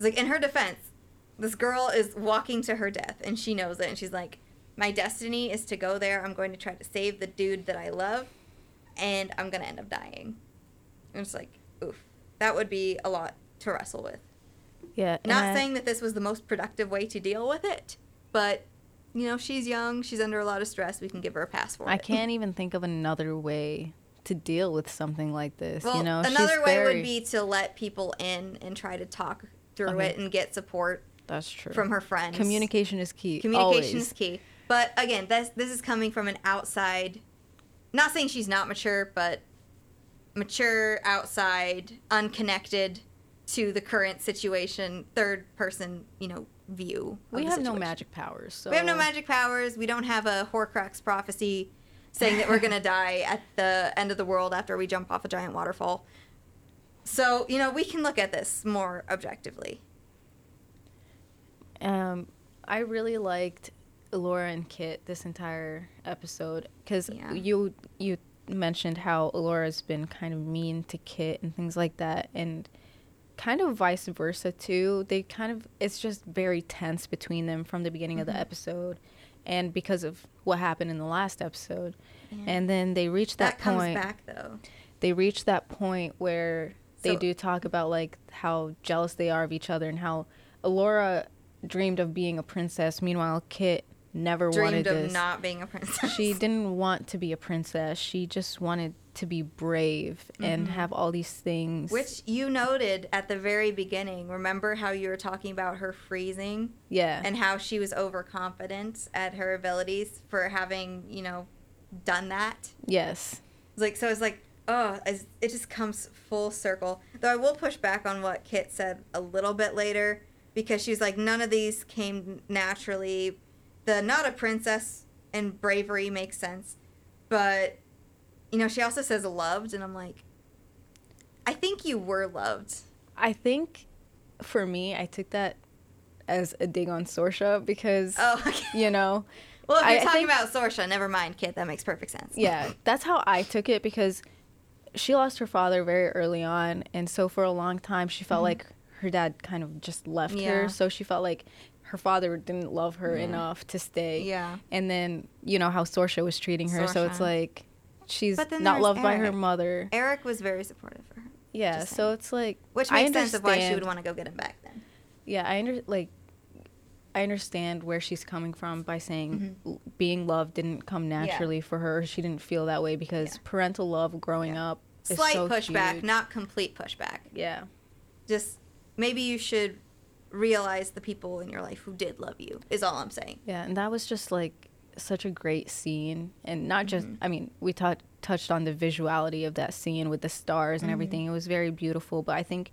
like in her defense, this girl is walking to her death and she knows it and she's like, My destiny is to go there. I'm going to try to save the dude that I love and I'm gonna end up dying. And it's like, oof. That would be a lot to wrestle with. yeah. Not I- saying that this was the most productive way to deal with it, but you know, she's young, she's under a lot of stress. We can give her a pass for I it. can't even think of another way to deal with something like this. Well, you know, another way very- would be to let people in and try to talk through Okay. it and get support that's true from her friends. Communication is key. Communication always. is key. But again, this this is coming from an outside. Not saying she's not mature, but mature, outside, unconnected to the current situation, third person, you know, view. We have no magic powers. So We have no magic powers. We don't have a Horcrux prophecy saying that we're gonna die at the end of the world after we jump off a giant waterfall. So you know we can look at this more objectively. Um, I really liked Laura and Kit this entire episode because Yeah. you you mentioned how Laura's been kind of mean to Kit and things like that, and kind of vice versa too. They kind of it's just very tense between them from the beginning of the Mhm. episode, and because of what happened in the last episode, Yeah. and then they reach that that, comes point. back though. They reach that point where they So- do talk about like how jealous they are of each other and how Elora dreamed of being a princess. Meanwhile, Kit never wanted Dreamed of this. not being a princess. she didn't want to be a princess. She just wanted to be brave and Mhm. have all these things. Which you noted at the very beginning. Remember how you were talking about her freezing yeah, and how she was overconfident at her abilities for having, you know, done that? yes, like so it's like oh it just comes full circle though i will push back on what kit said a little bit later because she's like none of these came naturally the not a princess and bravery makes sense but you know she also says loved and i'm like i think you were loved I think for me, I took that as a dig on Sorsha because oh okay. you know well if you're I talking think- about sorsha never mind kit that makes perfect sense yeah, that's how I took it because she lost her father very early on, and so for a long time she felt Mhm. like her dad kind of just left Yeah. her. So she felt like her father didn't love her Yeah. enough to stay. yeah And then you know how Sorsha was treating her, so it's like she's not there's loved by her mother. eric was very supportive for her Yeah, so it's like which I makes sense of why she would want to go get him back then yeah, I under like I understand where she's coming from by saying l- being loved didn't come Mm-hmm. Yeah. naturally for her. She didn't feel that way because Yeah. parental love growing Yeah. up is slight so pushback, huge. not complete pushback. Yeah. Just maybe you should realize the people in your life who did love you. Is all I'm saying. Yeah, and that was just like such a great scene, and not just. Mhm. I mean, we tou- touched on the visuality of that scene with the stars and Mhm. everything. It was very beautiful, but I think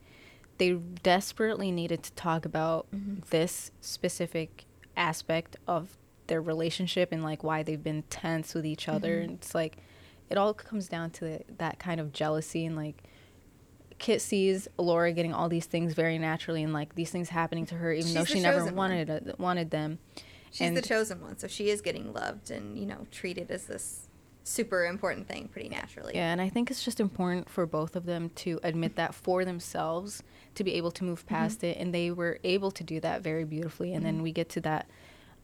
they desperately needed to talk about Mhm. this specific aspect of their relationship and like why they've been tense with each other. Mhm. And it's like it all comes down to that kind of jealousy and like. Kit sees Laura getting all these things very naturally, and like these things happening to her, even She's though she never wanted it, wanted them. She's the chosen one, so she is getting loved and you know treated as this super important thing pretty naturally. Yeah, and I think it's just important for both of them to admit that for themselves to be able to move past it, and they were able to do that very beautifully. And Mhm. then we get to that,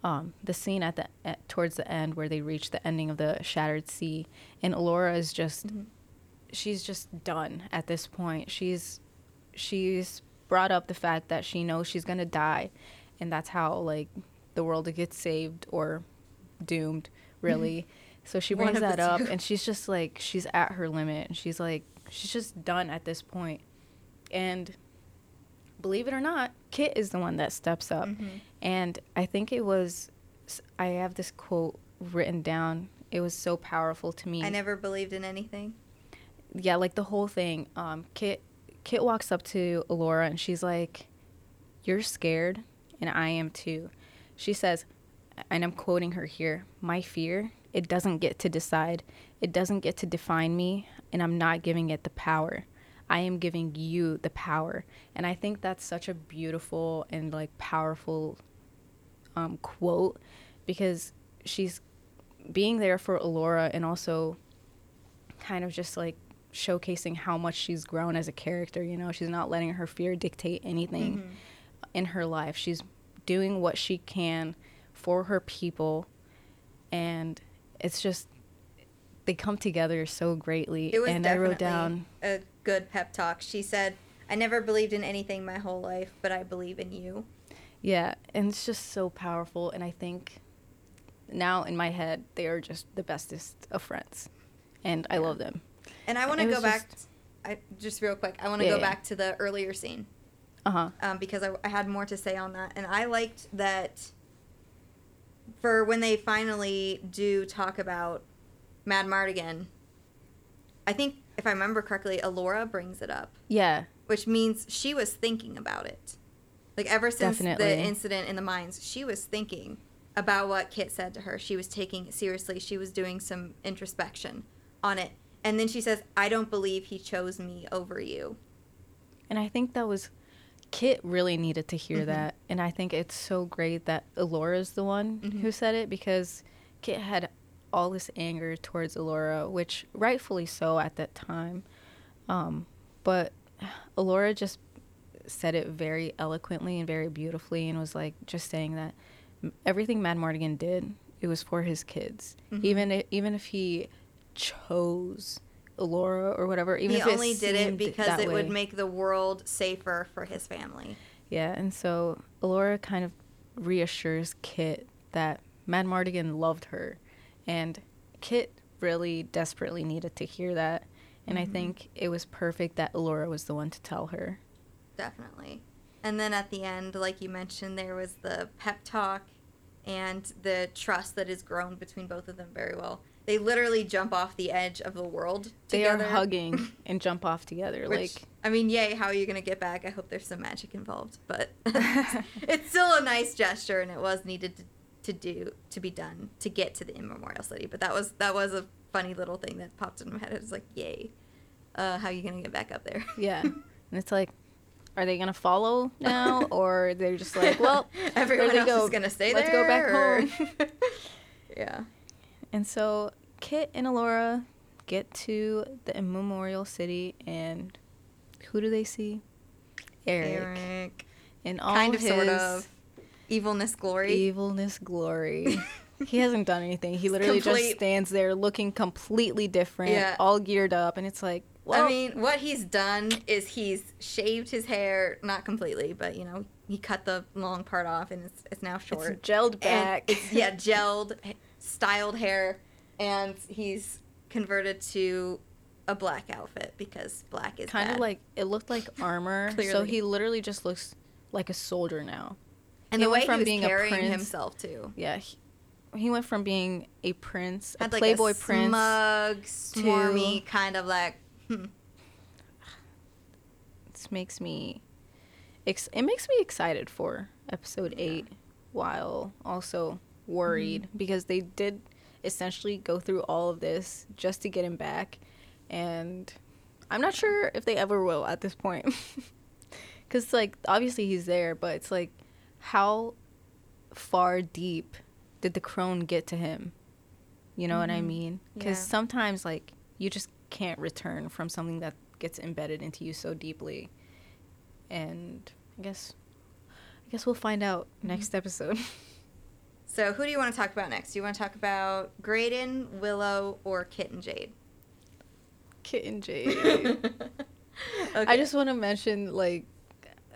um, the scene at the at, towards the end where they reach the ending of the Shattered Sea, and Elora is just, Mhm. She's just done at this point. She's, she's brought up the fact that she knows she's gonna die, and that's how like the world gets saved or doomed, really. So she brings that up, and she's just like she's at her limit, and she's like she's just done at this point. And believe it or not, Kit is the one that steps up, Mhm. and I think it was I have this quote written down. It was so powerful to me. I never believed in anything. Yeah, like the whole thing. Um, Kit Kit walks up to Elora and she's like, "You're scared, and I am too." She says, and I'm quoting her here: "My fear, it doesn't get to decide. It doesn't get to define me, and I'm not giving it the power. I am giving you the power." And I think that's such a beautiful and like powerful um, quote because she's being there for Elora and also kind of just like showcasing how much she's grown as a character. You know, she's not letting her fear dictate anything Mm-hmm. in her life. She's doing what she can for her people, and it's just they come together so greatly. It was and I definitely wrote down, a good pep talk. She said, "I never believed in anything my whole life, but I believe in you." yeah, and it's just so powerful. And I think now in my head, they are just the bestest of friends, and I love them. And I want to go was back. just- I just real quick. I want to Yeah, go yeah. back to the earlier scene Uh huh. um, because I, I had more to say on that, and I liked that. For when they finally do talk about Madmartigan, I think if I remember correctly, Elora brings it up, Yeah. which means she was thinking about it. Like ever since Definitely. the incident in the mines, she was thinking about what Kit said to her. She was taking it seriously. She was doing some introspection on it. And then she says, I don't believe he chose me over you. And I think that was Kit really needed to hear Mhm. that. And I think it's so great that Elora's the one Mhm. who said it because Kit had all this anger towards Elora, which rightfully so at that time. Um, but Elora just said it very eloquently and very beautifully and was like just saying that everything Madmartigan did, it was for his kids. Mhm. Even if, even if he chose Elora or whatever, even he if only it did it because it would make the world safer for his family. Yeah, and so Elora kind of reassures Kit that Madmartigan loved her, and Kit really desperately needed to hear that. And I Mhm. think it was perfect that Elora was the one to tell her. Definitely. And then at the end, like you mentioned, there was the pep talk and the trust that has grown between both of them very well. They literally jump off the edge of the world together. They are hugging and jump off together. Which, like, I mean, yay, how are you going to get back? I hope there's some magic involved. But it's still a nice gesture, and it was needed to, to do, to be done, to get to the immemorial city. But that was that was a funny little thing that popped in my head. It was like, yay. Uh, how are you going to get back up there? yeah. and it's like, are they going to follow now? or they're just like, well, everyone else go. is gonna stay there? Let's go back or- home. yeah. And so Kit and Elora get to the immemorial city, and who do they see? Eric. Eric. In all Kind of, his sort of. Evilness glory. evilness glory. he hasn't done anything. He literally Complete- just stands there looking completely different, Yeah. all geared up, and it's like, well, I mean, what he's done is he's shaved his hair, not completely, but you know, he cut the long part off and it's, it's now it's short. gelled back. it's, yeah, gelled, styled hair, and he's converted to a black outfit because black is kind of like it looked like armor. so he literally just looks like a soldier now. and he the way he from was being a carrying prince- himself too. Yeah, he, he went from being a prince, a Had like playboy a prince. smug, smarmy kind of like. Hmm. This makes me, ex- it makes me excited for episode Yeah. eight, while also worried Mm-hmm. because they did essentially go through all of this just to get him back, and I'm not sure if they ever will at this point. Because like obviously he's there, but it's like how far deep did the crone get to him? You know what I Mhm. mean? Because Yeah. sometimes like you just can't return from something that gets embedded into you so deeply. And I guess I guess we'll find out Mm-hmm. next episode. So, who do you want to talk about next? Do you want to talk about Graydon, Willow, or Kit and Jade? Kit and Jade. I just want to mention like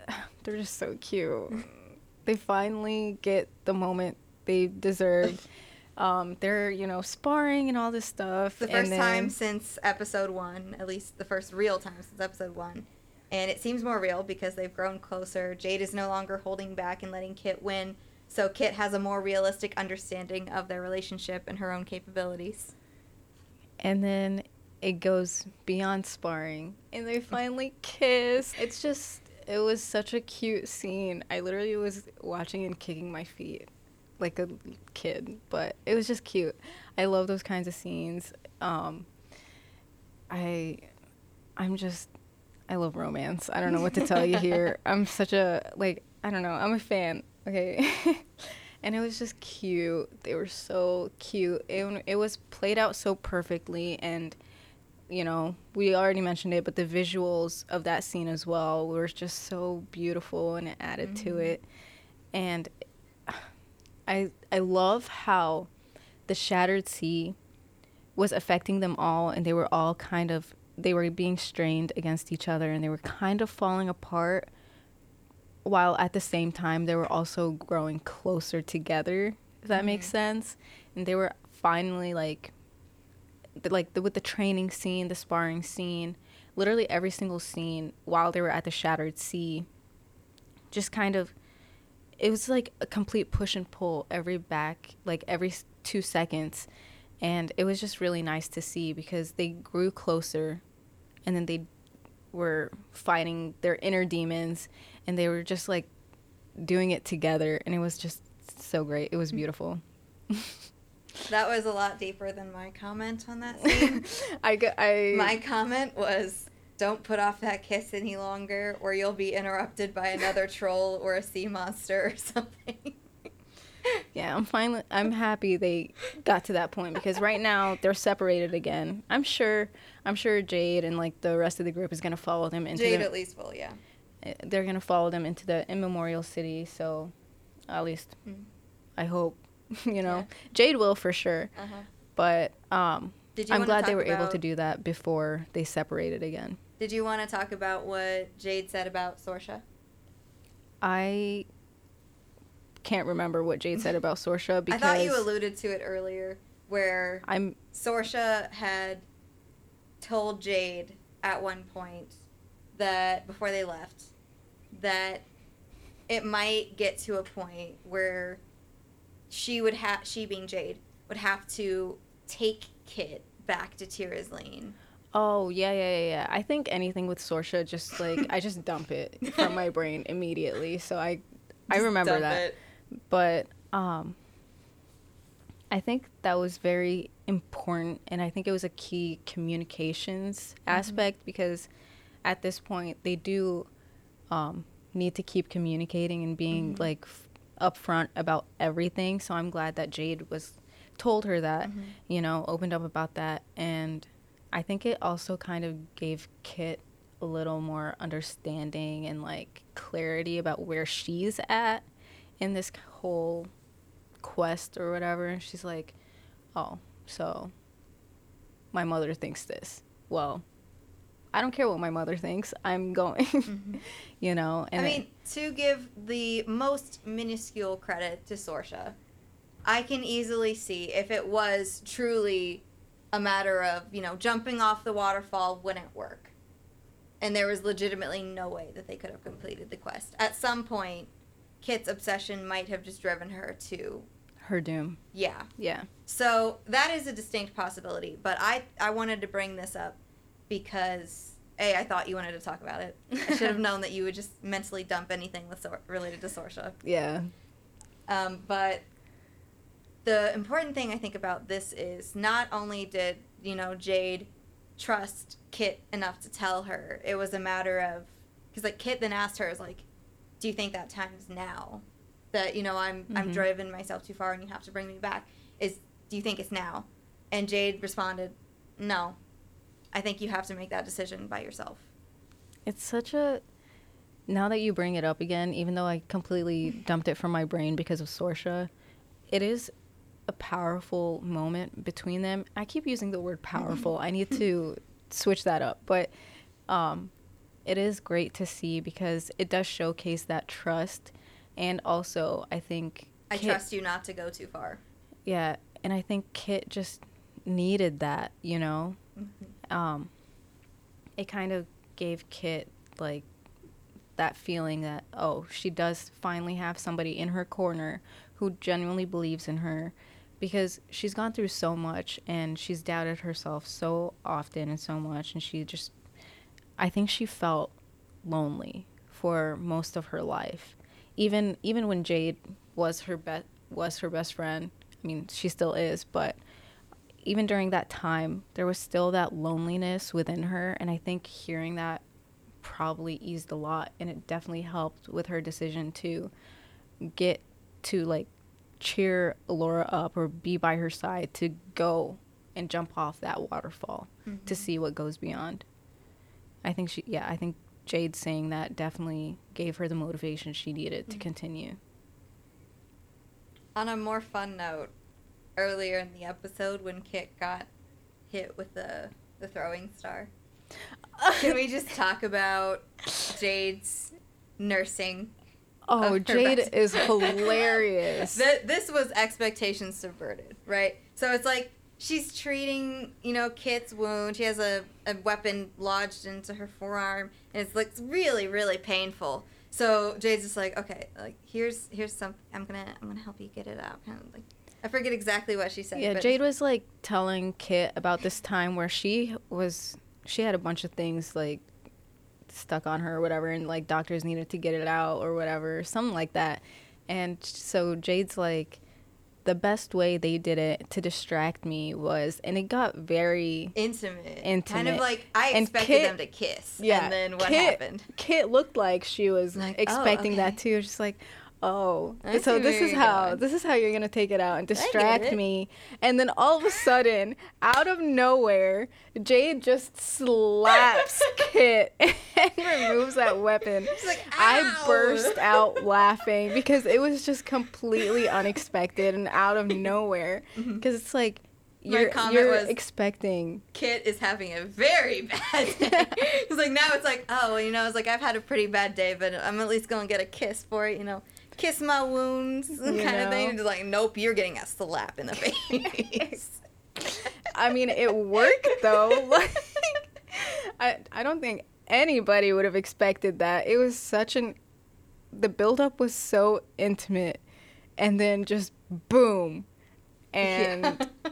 they're just so cute. they finally get the moment they deserve. Um, they're you know sparring and all this stuff. the and first then- time since episode one, at least the first real time since episode one. And it seems more real because they've grown closer. Jade is no longer holding back and letting Kit win. So Kit has a more realistic understanding of their relationship and her own capabilities. And then it goes beyond sparring and they finally kiss. It's just it was such a cute scene. I literally was watching and kicking my feet like a kid, but it was just cute. I love those kinds of scenes. Um I I'm just I love romance. I don't know what to tell you here. I'm such a like I don't know. I'm a fan. Okay. and it was just cute. They were so cute. It, it was played out so perfectly and you know, we already mentioned it, but the visuals of that scene as well were just so beautiful and it added mm-hmm. to it. And I I love how the shattered sea was affecting them all and they were all kind of they were being strained against each other and they were kind of falling apart while at the same time they were also growing closer together if that mm-hmm. makes sense and they were finally like the, like the, with the training scene, the sparring scene, literally every single scene while they were at the Shattered Sea, just kind of, it was like a complete push and pull every back, like every two seconds. And it was just really nice to see because they grew closer and then they were fighting their inner demons and they were just like doing it together. And it was just so great. It was mm. beautiful. That was a lot deeper than my comment on that scene. I, I my comment was don't put off that kiss any longer or you'll be interrupted by another troll or a sea monster or something. yeah, I'm finally I'm happy they got to that point because right now they're separated again. I'm sure I'm sure Jade and like the rest of the group is going to follow them into Jade the, at least will, yeah. They're going to follow them into the immemorial city, so at least mm. I hope you know, yeah. Jade will for sure. Uh-huh. But um, I'm glad they were able to do that before they separated again. Did you want to talk about what Jade said about Sorsha? I can't remember what Jade said about Sorsha because I thought you alluded to it earlier, where I'm Sorsha had told Jade at one point that before they left that it might get to a point where she would have she being Jade would have to take Kit back to Tir Asleen. Oh yeah, yeah, yeah, yeah. I think anything with Sorsha, just like I just dump it from my brain immediately. So I, just I remember that. It. But um, I think that was very important, and I think it was a key communications mm-hmm. aspect because at this point they do um, need to keep communicating and being mm-hmm. like upfront about everything. So I'm glad that Jade was told her that, mm-hmm. you know, opened up about that. And I think it also kind of gave Kit a little more understanding and like clarity about where she's at in this whole quest or whatever. And she's like, oh, so my mother thinks this. Well, I don't care what my mother thinks. I'm going, mm-hmm. you know. And I mean, to give the most minuscule credit to Sorsha, I can easily see if it was truly a matter of you know jumping off the waterfall wouldn't work, and there was legitimately no way that they could have completed the quest. At some point, Kit's obsession might have just driven her to her doom. Yeah. Yeah. So that is a distinct possibility, but I I wanted to bring this up because a I thought you wanted to talk about it. I should have known that you would just mentally dump anything with Sor- related to Sorsha. Yeah. Um, but the important thing I think about this is not only did you know Jade trust Kit enough to tell her, it was a matter of because like Kit then asked her, "Is like, do you think that time's now? That you know I'm mm-hmm. I'm driving myself too far and you have to bring me back? Is do you think it's now?" And Jade responded, "No, I think you have to make that decision by yourself. It's such a now that you bring it up again, even though I completely dumped it from my brain because of Sorsha, it is a powerful moment between them. I keep using the word powerful. I need to switch that up, but um, it is great to see because it does showcase that trust, and also I think I Kit, trust you not to go too far. Yeah, and I think Kit just needed that, you know. Mm-hmm um, it kind of gave Kit like that feeling that oh she does finally have somebody in her corner who genuinely believes in her because she's gone through so much and she's doubted herself so often and so much and she just I think she felt lonely for most of her life. Even even when Jade was her best was her best friend. I mean, she still is, but even during that time, there was still that loneliness within her, and I think hearing that probably eased a lot, and it definitely helped with her decision to get to like cheer Elora up or be by her side to go and jump off that waterfall mm-hmm. to see what goes beyond. I think she, yeah, I think Jade saying that definitely gave her the motivation she needed mm-hmm. to continue. On a more fun note, earlier in the episode when Kit got hit with the the throwing star, can we just talk about Jade's nursing Oh, Jade is hilarious. this was expectations subverted, right? So it's like she's treating, you know, Kit's wound. She has a, a weapon lodged into her forearm, and it's like really, really painful. So Jade's just like, okay, like here's here's some. I'm gonna I'm gonna help you get it out. Kind of like I forget exactly what she said. Yeah, Jade was like telling Kit about this time where she was she had a bunch of things like stuck on her or whatever and like doctors needed to get it out or whatever something like that and so jade's like the best way they did it to distract me was and it got very intimate intimate kind of like i expected Kit, them to kiss yeah and then what Kit, happened kit looked like she was like, oh, expecting oh, okay. that too just like oh so this is how going. this is how you're gonna take it out and distract me. And then all of a sudden out of nowhere jade just slaps kit and removes that weapon. Like, i burst out laughing because it was just completely unexpected and out of nowhere. Because mm-hmm. it's like you're, you're was, expecting. Kit is having a very bad day. it's like now it's like, oh, well, you know, it's like I've had a pretty bad day, but I'm at least gonna get a kiss for it, you know kiss my wounds kind know? of thing. Just like, nope, you're getting a slap in the face. I mean, it worked though. Like, I I don't think anybody would have expected that. It was such an the buildup was so intimate, and then just boom, and. Yeah.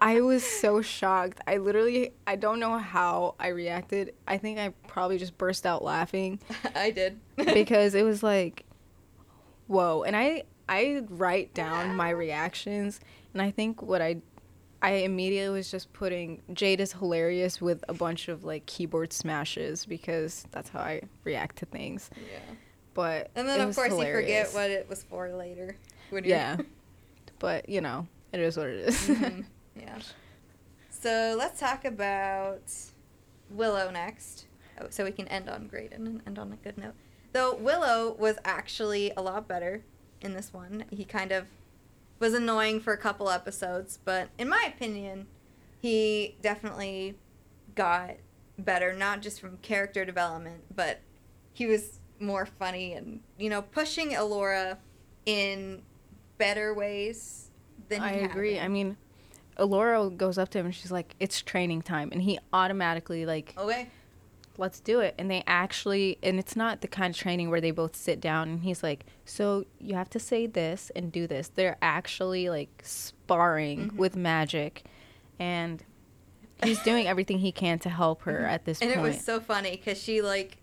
I was so shocked. I literally I don't know how I reacted. I think I probably just burst out laughing. I did. because it was like whoa and i i write down my reactions and i think what i i immediately was just putting jade is hilarious with a bunch of like keyboard smashes because that's how i react to things yeah but and then of course hilarious. you forget what it was for later yeah but you know it is what it is. mm-hmm. yeah so let's talk about willow next oh, so we can end on great and end on a good note Though Willow was actually a lot better in this one. He kind of was annoying for a couple episodes, but in my opinion, he definitely got better, not just from character development, but he was more funny and, you know, pushing Elora in better ways than I agree. I mean, Elora goes up to him and she's like, "It's training time," and he automatically like, "Okay, let's do it. And they actually, and it's not the kind of training where they both sit down and he's like, so you have to say this and do this. They're actually like sparring mm-hmm. with magic. And he's doing everything he can to help her mm-hmm. at this and point. it was so funny because she like,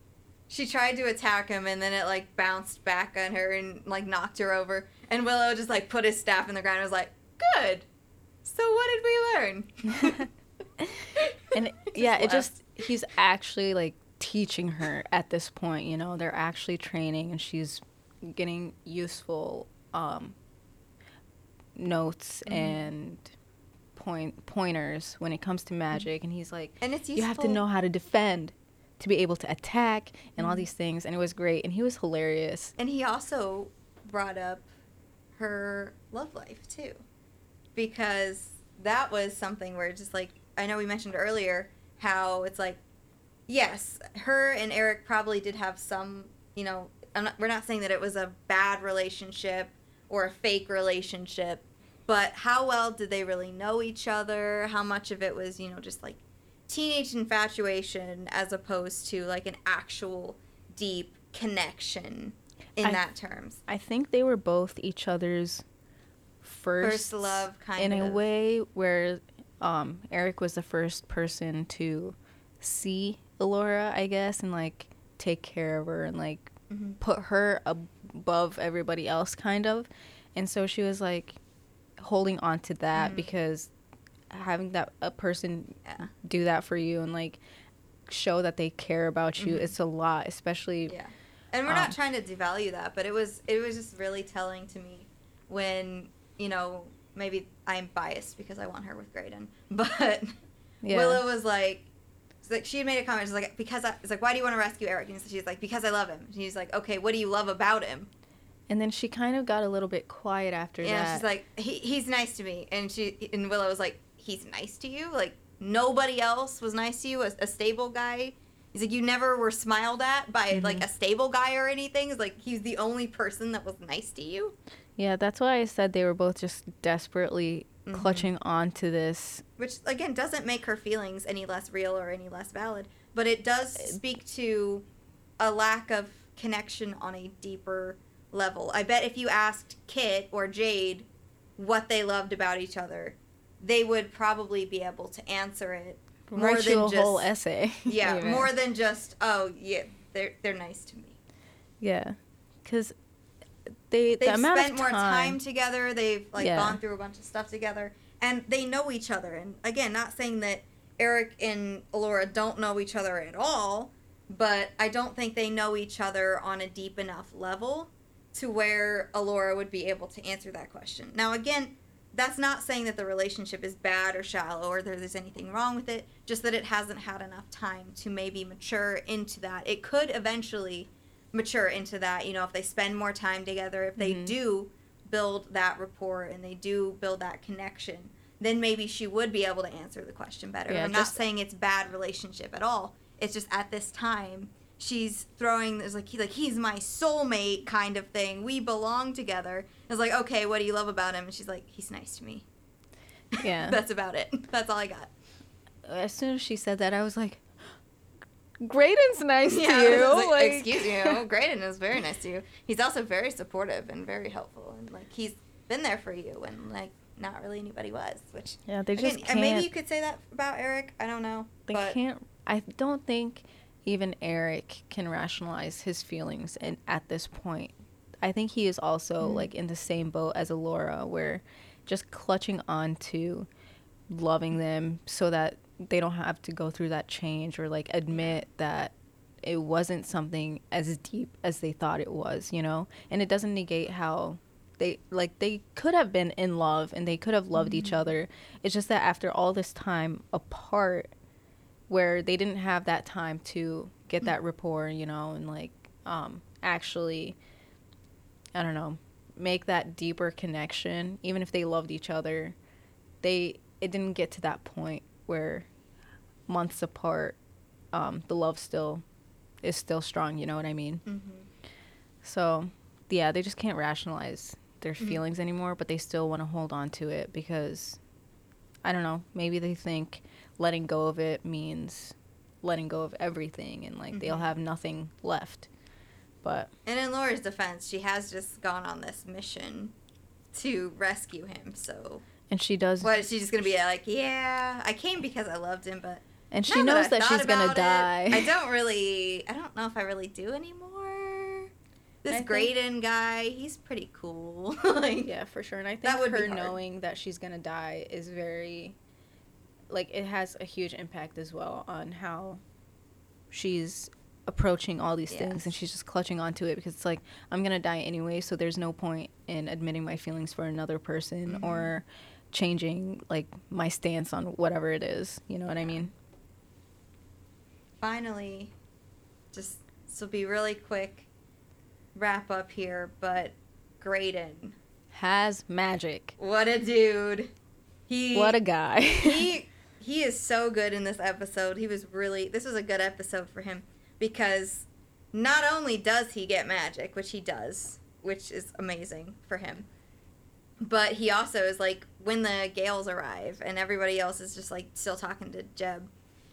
she tried to attack him and then it like bounced back on her and like knocked her over. And Willow just like put his staff in the ground and was like, good. So what did we learn? and yeah, it just he's actually like teaching her at this point. You know, they're actually training, and she's getting useful um, notes mm-hmm. and point pointers when it comes to magic. And he's like, and it's useful. you have to know how to defend to be able to attack and mm-hmm. all these things. And it was great, and he was hilarious. And he also brought up her love life too, because that was something where just like I know we mentioned earlier how it's like, yes, her and Eric probably did have some, you know, not, we're not saying that it was a bad relationship or a fake relationship, but how well did they really know each other? How much of it was, you know, just like teenage infatuation as opposed to like an actual deep connection in I- that terms. I think they were both each other's first, First love, kind of in of. a way where um, Eric was the first person to see Elora, I guess, and like take care of her and like Mhm. put her above everybody else, kind of. And so she was like holding on to that Mhm. because having that a person Yeah. do that for you and like show that they care about you, Mhm. it's a lot, especially Yeah. And we're Um, not trying to devalue that, but it was it was just really telling to me when, you know, maybe I'm biased because I want her with Graydon, but yeah. Willow was like like she had made a comment. She's like, because I, it's like, why do you want to rescue Eric? And she's like, because I love him. And he's like, okay, what do you love about him? And then she kind of got a little bit quiet after that. Yeah, that. she's like, he, he's nice to me. And she and Willow was like, he's nice to you. Like nobody else was nice to you. A, a stable guy. He's like, you never were smiled at by Mhm. like a stable guy or anything. It's like he's the only person that was nice to you. Yeah, that's why I said they were both just desperately Mhm. clutching on to this. which again doesn't make her feelings any less real or any less valid but it does speak to a lack of connection on a deeper level i bet if you asked kit or jade what they loved about each other they would probably be able to answer it more Write than you a just whole essay. yeah even. more than just oh yeah they're they're nice to me Yeah, because they they've the spent more time, together. They've like Yeah. gone through a bunch of stuff together. And they know each other. And again not saying that eric and elora don't know each other at all but i don't think they know each other on a deep enough level to where elora would be able to answer that question. Now again that's not saying that the relationship is bad or shallow or that there's anything wrong with it just that it hasn't had enough time to maybe mature into that. It could eventually mature into that you know if they spend more time together if they Mhm. do build that rapport and they do build that connection then maybe she would be able to answer the question better. Yeah, i'm just- not saying it's bad relationship at all. It's just at this time she's throwing this like he like he's my soulmate kind of thing. We belong together. It's like okay what do you love about him? And she's like he's nice to me. Yeah. that's about it. That's all i got. As soon as she said that, I was like, Graydon's nice Yeah, to you. like, like, excuse you. Graydon is very nice to you. He's also very supportive and very helpful, and like he's been there for you, and like not really anybody was. Which Yeah, they just and can't. maybe you could say that about Eric. I don't know, they but can't. I don't think even Eric can rationalize his feelings and at this point. I think he is also Mhm. like in the same boat as Elora, where just clutching on to loving them so that they don't have to go through that change or like admit that it wasn't something as deep as they thought it was, you know? And it doesn't negate how they like they could have been in love and they could have loved each Mhm. other. It's just that after all this time apart where they didn't have that time to get that rapport, you know, and like um actually I don't know, make that deeper connection even if they loved each other. They it didn't get to that point where months apart um the love still is still strong, you know what I mean? Mhm. So, yeah, they just can't rationalize their Mhm. feelings anymore, but they still want to hold on to it because I don't know, maybe they think letting go of it means letting go of everything and like they'll Mhm. have nothing left. But and in Elora's defense, she has just gone on this mission to rescue him. So and she does what is she just gonna be like? Yeah, I came because I loved him, but and she now knows I that, she's going to about it, die. I don't really. I don't know if I really do anymore. This I think- Graydon guy, he's pretty cool. like, yeah, for sure. And I think That would her knowing that she's going to die is very like it has a huge impact as well on how she's approaching all these things and she's just clutching onto it because it's like I'm going to die anyway, so there's no point in admitting my feelings for another person Mhm. or changing like my stance on whatever it is, you know what I mean? Finally, just this will be really quick wrap up here, but Graydon, Has magic. what a dude. He What a guy. he he is so good in this episode. He was really this was a good episode for him because not only does he get magic, which he does, which is amazing for him, but he also is like when the Gales arrive and everybody else is just like still talking to Jeb,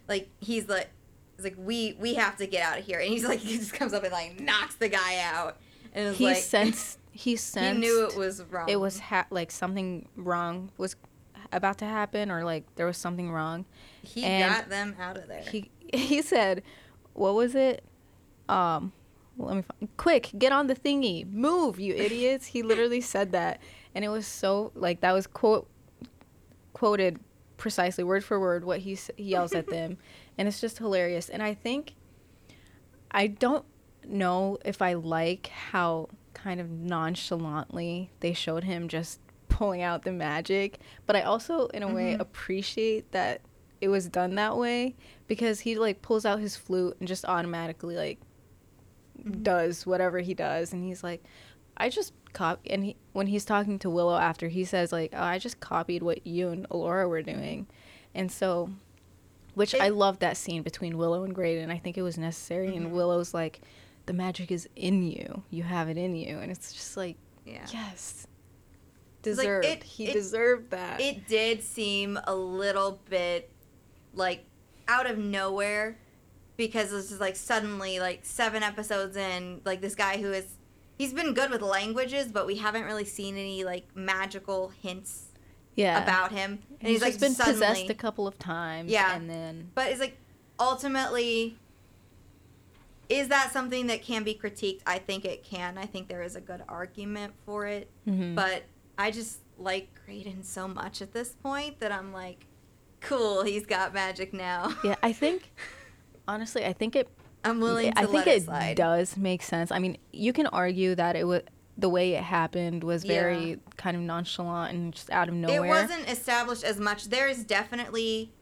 like he's like he's like, we we have to get out of here, and he's like, he just comes up and like knocks the guy out, and he like sensed he sensed he knew it was wrong. it was ha- like something wrong was about to happen or like there was something wrong. he and got them out of there. He he said, "What was it? Um, let me find, quick get on the thingy, move, you idiots." he literally said that, and it was so like that was quote quoted precisely word for word what he he yells at them, and it's just hilarious. And I think I don't know if I like how kind of nonchalantly they showed him just pulling out the magic, but I also in a way Mhm. appreciate that it was done that way because he like pulls out his flute and just automatically like Mhm. does whatever he does and he's like I just cop and he when he's talking to Willow after he says like oh, I just copied what you and Elora were doing. And so which It- I love that scene between Willow and Graydon. I think it was necessary Mhm. and Willow's like the magic is in you. You have it in you and it's just like yeah. yes. It's like, Deserved. it- he it- deserved that. It did seem a little bit like out of nowhere because this is like suddenly like seven episodes in like this guy who is he's been good with languages but we haven't really seen any like magical hints yeah. about him and he's, he's, like just been suddenly, possessed a couple of times. Yeah. And then but it's like ultimately is that something that can be critiqued i think it can i think there is a good argument for it Mhm. but i just like Graydon so much at this point that i'm like cool he's got magic now yeah, I think honestly, I think it i'm willing to I think it, slide does make sense. I mean, you can argue that it was the way it happened was very Yeah. kind of nonchalant and just out of nowhere. it wasn't established as much there's definitely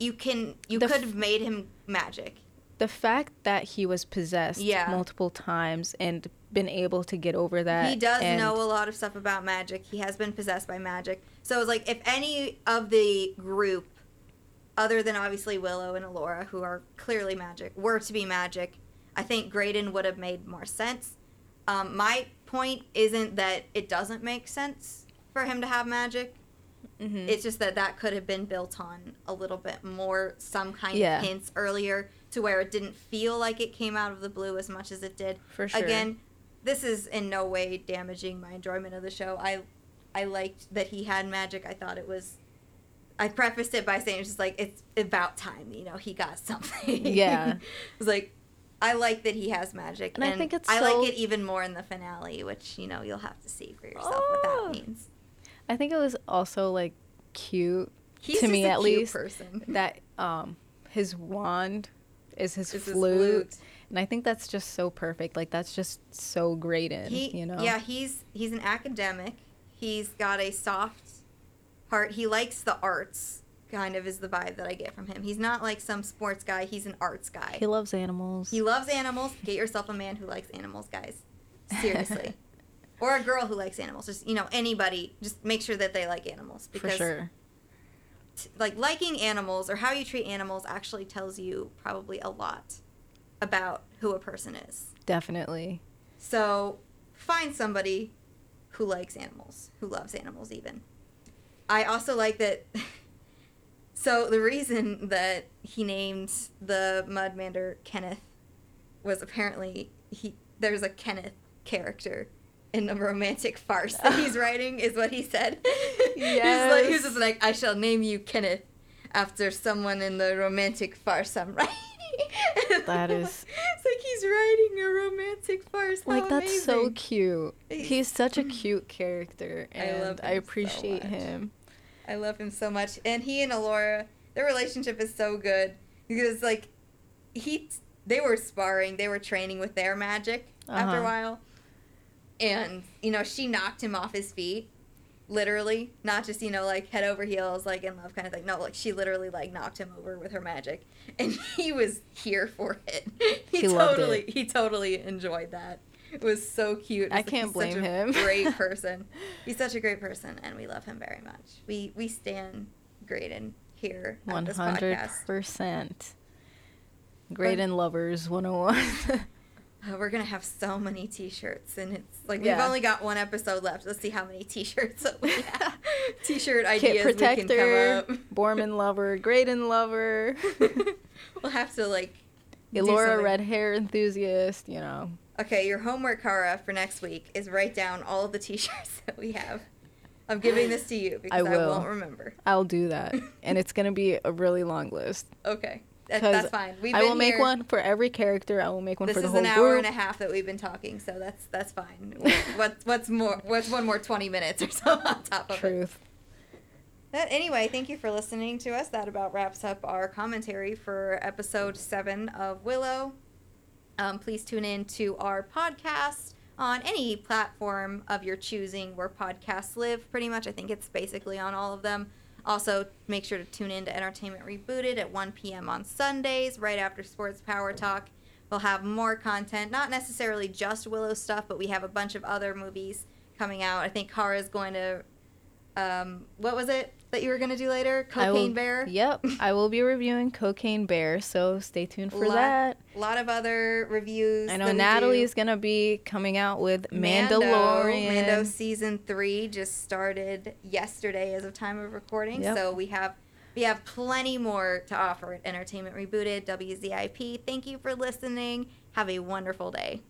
you can you The could f- have made him magic the fact that he was possessed Yeah. multiple times and been able to get over that. he does know a lot of stuff about magic. He has been possessed by magic. So it's like if any of the group, other than obviously Willow and Elora, who are clearly magic, were to be magic, I think Graydon would have made more sense. Um, my point isn't that it doesn't make sense for him to have magic. Mhm. It's just that that could have been built on a little bit more, some kind Yeah. of hints earlier to where it didn't feel like it came out of the blue as much as it did. for sure. Again, this is in no way damaging my enjoyment of the show. I I liked that he had magic. I thought it was I prefaced it by saying it's just like it's about time, you know, he got something. Yeah. it's like I like that he has magic. And I think it's I so- like it even more in the finale, which, you know, you'll have to see for yourself what Oh. that means. I think it was also like cute He's to me at least person. that um his wand is his It's his flute. And I think that's just so perfect. Like that's just so great in, he you know. yeah he's he's an academic he's got a soft heart he likes the arts kind of is the vibe that i get from him he's not like some sports guy he's an arts guy He loves animals. he loves animals get yourself a man who likes animals guys seriously or a girl who likes animals just you know anybody just make sure that they like animals for because sure. t- like liking animals or how you treat animals actually tells you probably a lot about who a person is Definitely. so find somebody who likes animals, who loves animals even. I also like that. so the reason that he named the Mudmander Kenneth was apparently he there's a Kenneth character in a romantic farce that he's writing is what he said. Yes. he's like just like I shall name you Kenneth after someone in the romantic farce I'm writing. That is- it's like he's writing a romantic farce. How Like that's so cute. He's- such a cute character I and I, so appreciate much. him. I love him so much, and he and Elora, their relationship is so good because like he, they were sparring, they were training with their magic after a Uh-huh. while, and you know she knocked him off his feet, literally, not just you know like head over heels like in love kind of thing. No, like she literally like knocked him over with her magic, and he was here for it. He, He totally, it. he totally enjoyed that. It was so cute. I like can't blame such a him. Great person. He's such a great person, and we love him very much. We we stand Graydon here One hundred percent. In lovers one oh one. Uh, we're gonna have so many T-shirts, and it's like Yeah. we've only got one episode left. Let's see how many T-shirts that we have. T-shirt ideas Kit we protector, can come up. Boorman lover, Graydon lover. we'll have to like Elora, red hair enthusiast, you know. Okay, your homework, Hawraa, for next week is write down all of the T-shirts that we have. I'm giving this to you because I, will. won't remember. I'll do that. and it's going to be a really long list. Okay, that, that's fine. We've I will make here- one for every character. I will make one This for the whole group. This is an hour group. and a half that we've been talking, so that's that's fine. what's what's more? What's one more twenty minutes or so on top of it? Truth. Anyway, thank you for listening to us. That about wraps up our commentary for episode seven of Willow. Um, please tune in to our podcast on any platform of your choosing where podcasts live. Pretty much, I think it's basically on all of them. Also, make sure to tune in to Entertainment Rebooted at 1 p.m. on Sundays, right after Sports Power Talk. We'll have more content, not necessarily just Willow stuff, but we have a bunch of other movies coming out. I think Hawraa's going to. Um, what was it that you were going to do later? I will- Cocaine Bear? Yep. I will be reviewing Cocaine Bear, so stay tuned for Lot- that. A lot of other reviews. I know Natalie is going to be coming out with Mando. Mandalorian. Mando season three just started yesterday as of time of recording. Yep. So we have we have plenty more to offer at Entertainment Rebooted, WZIP. Thank you for listening. Have a wonderful day.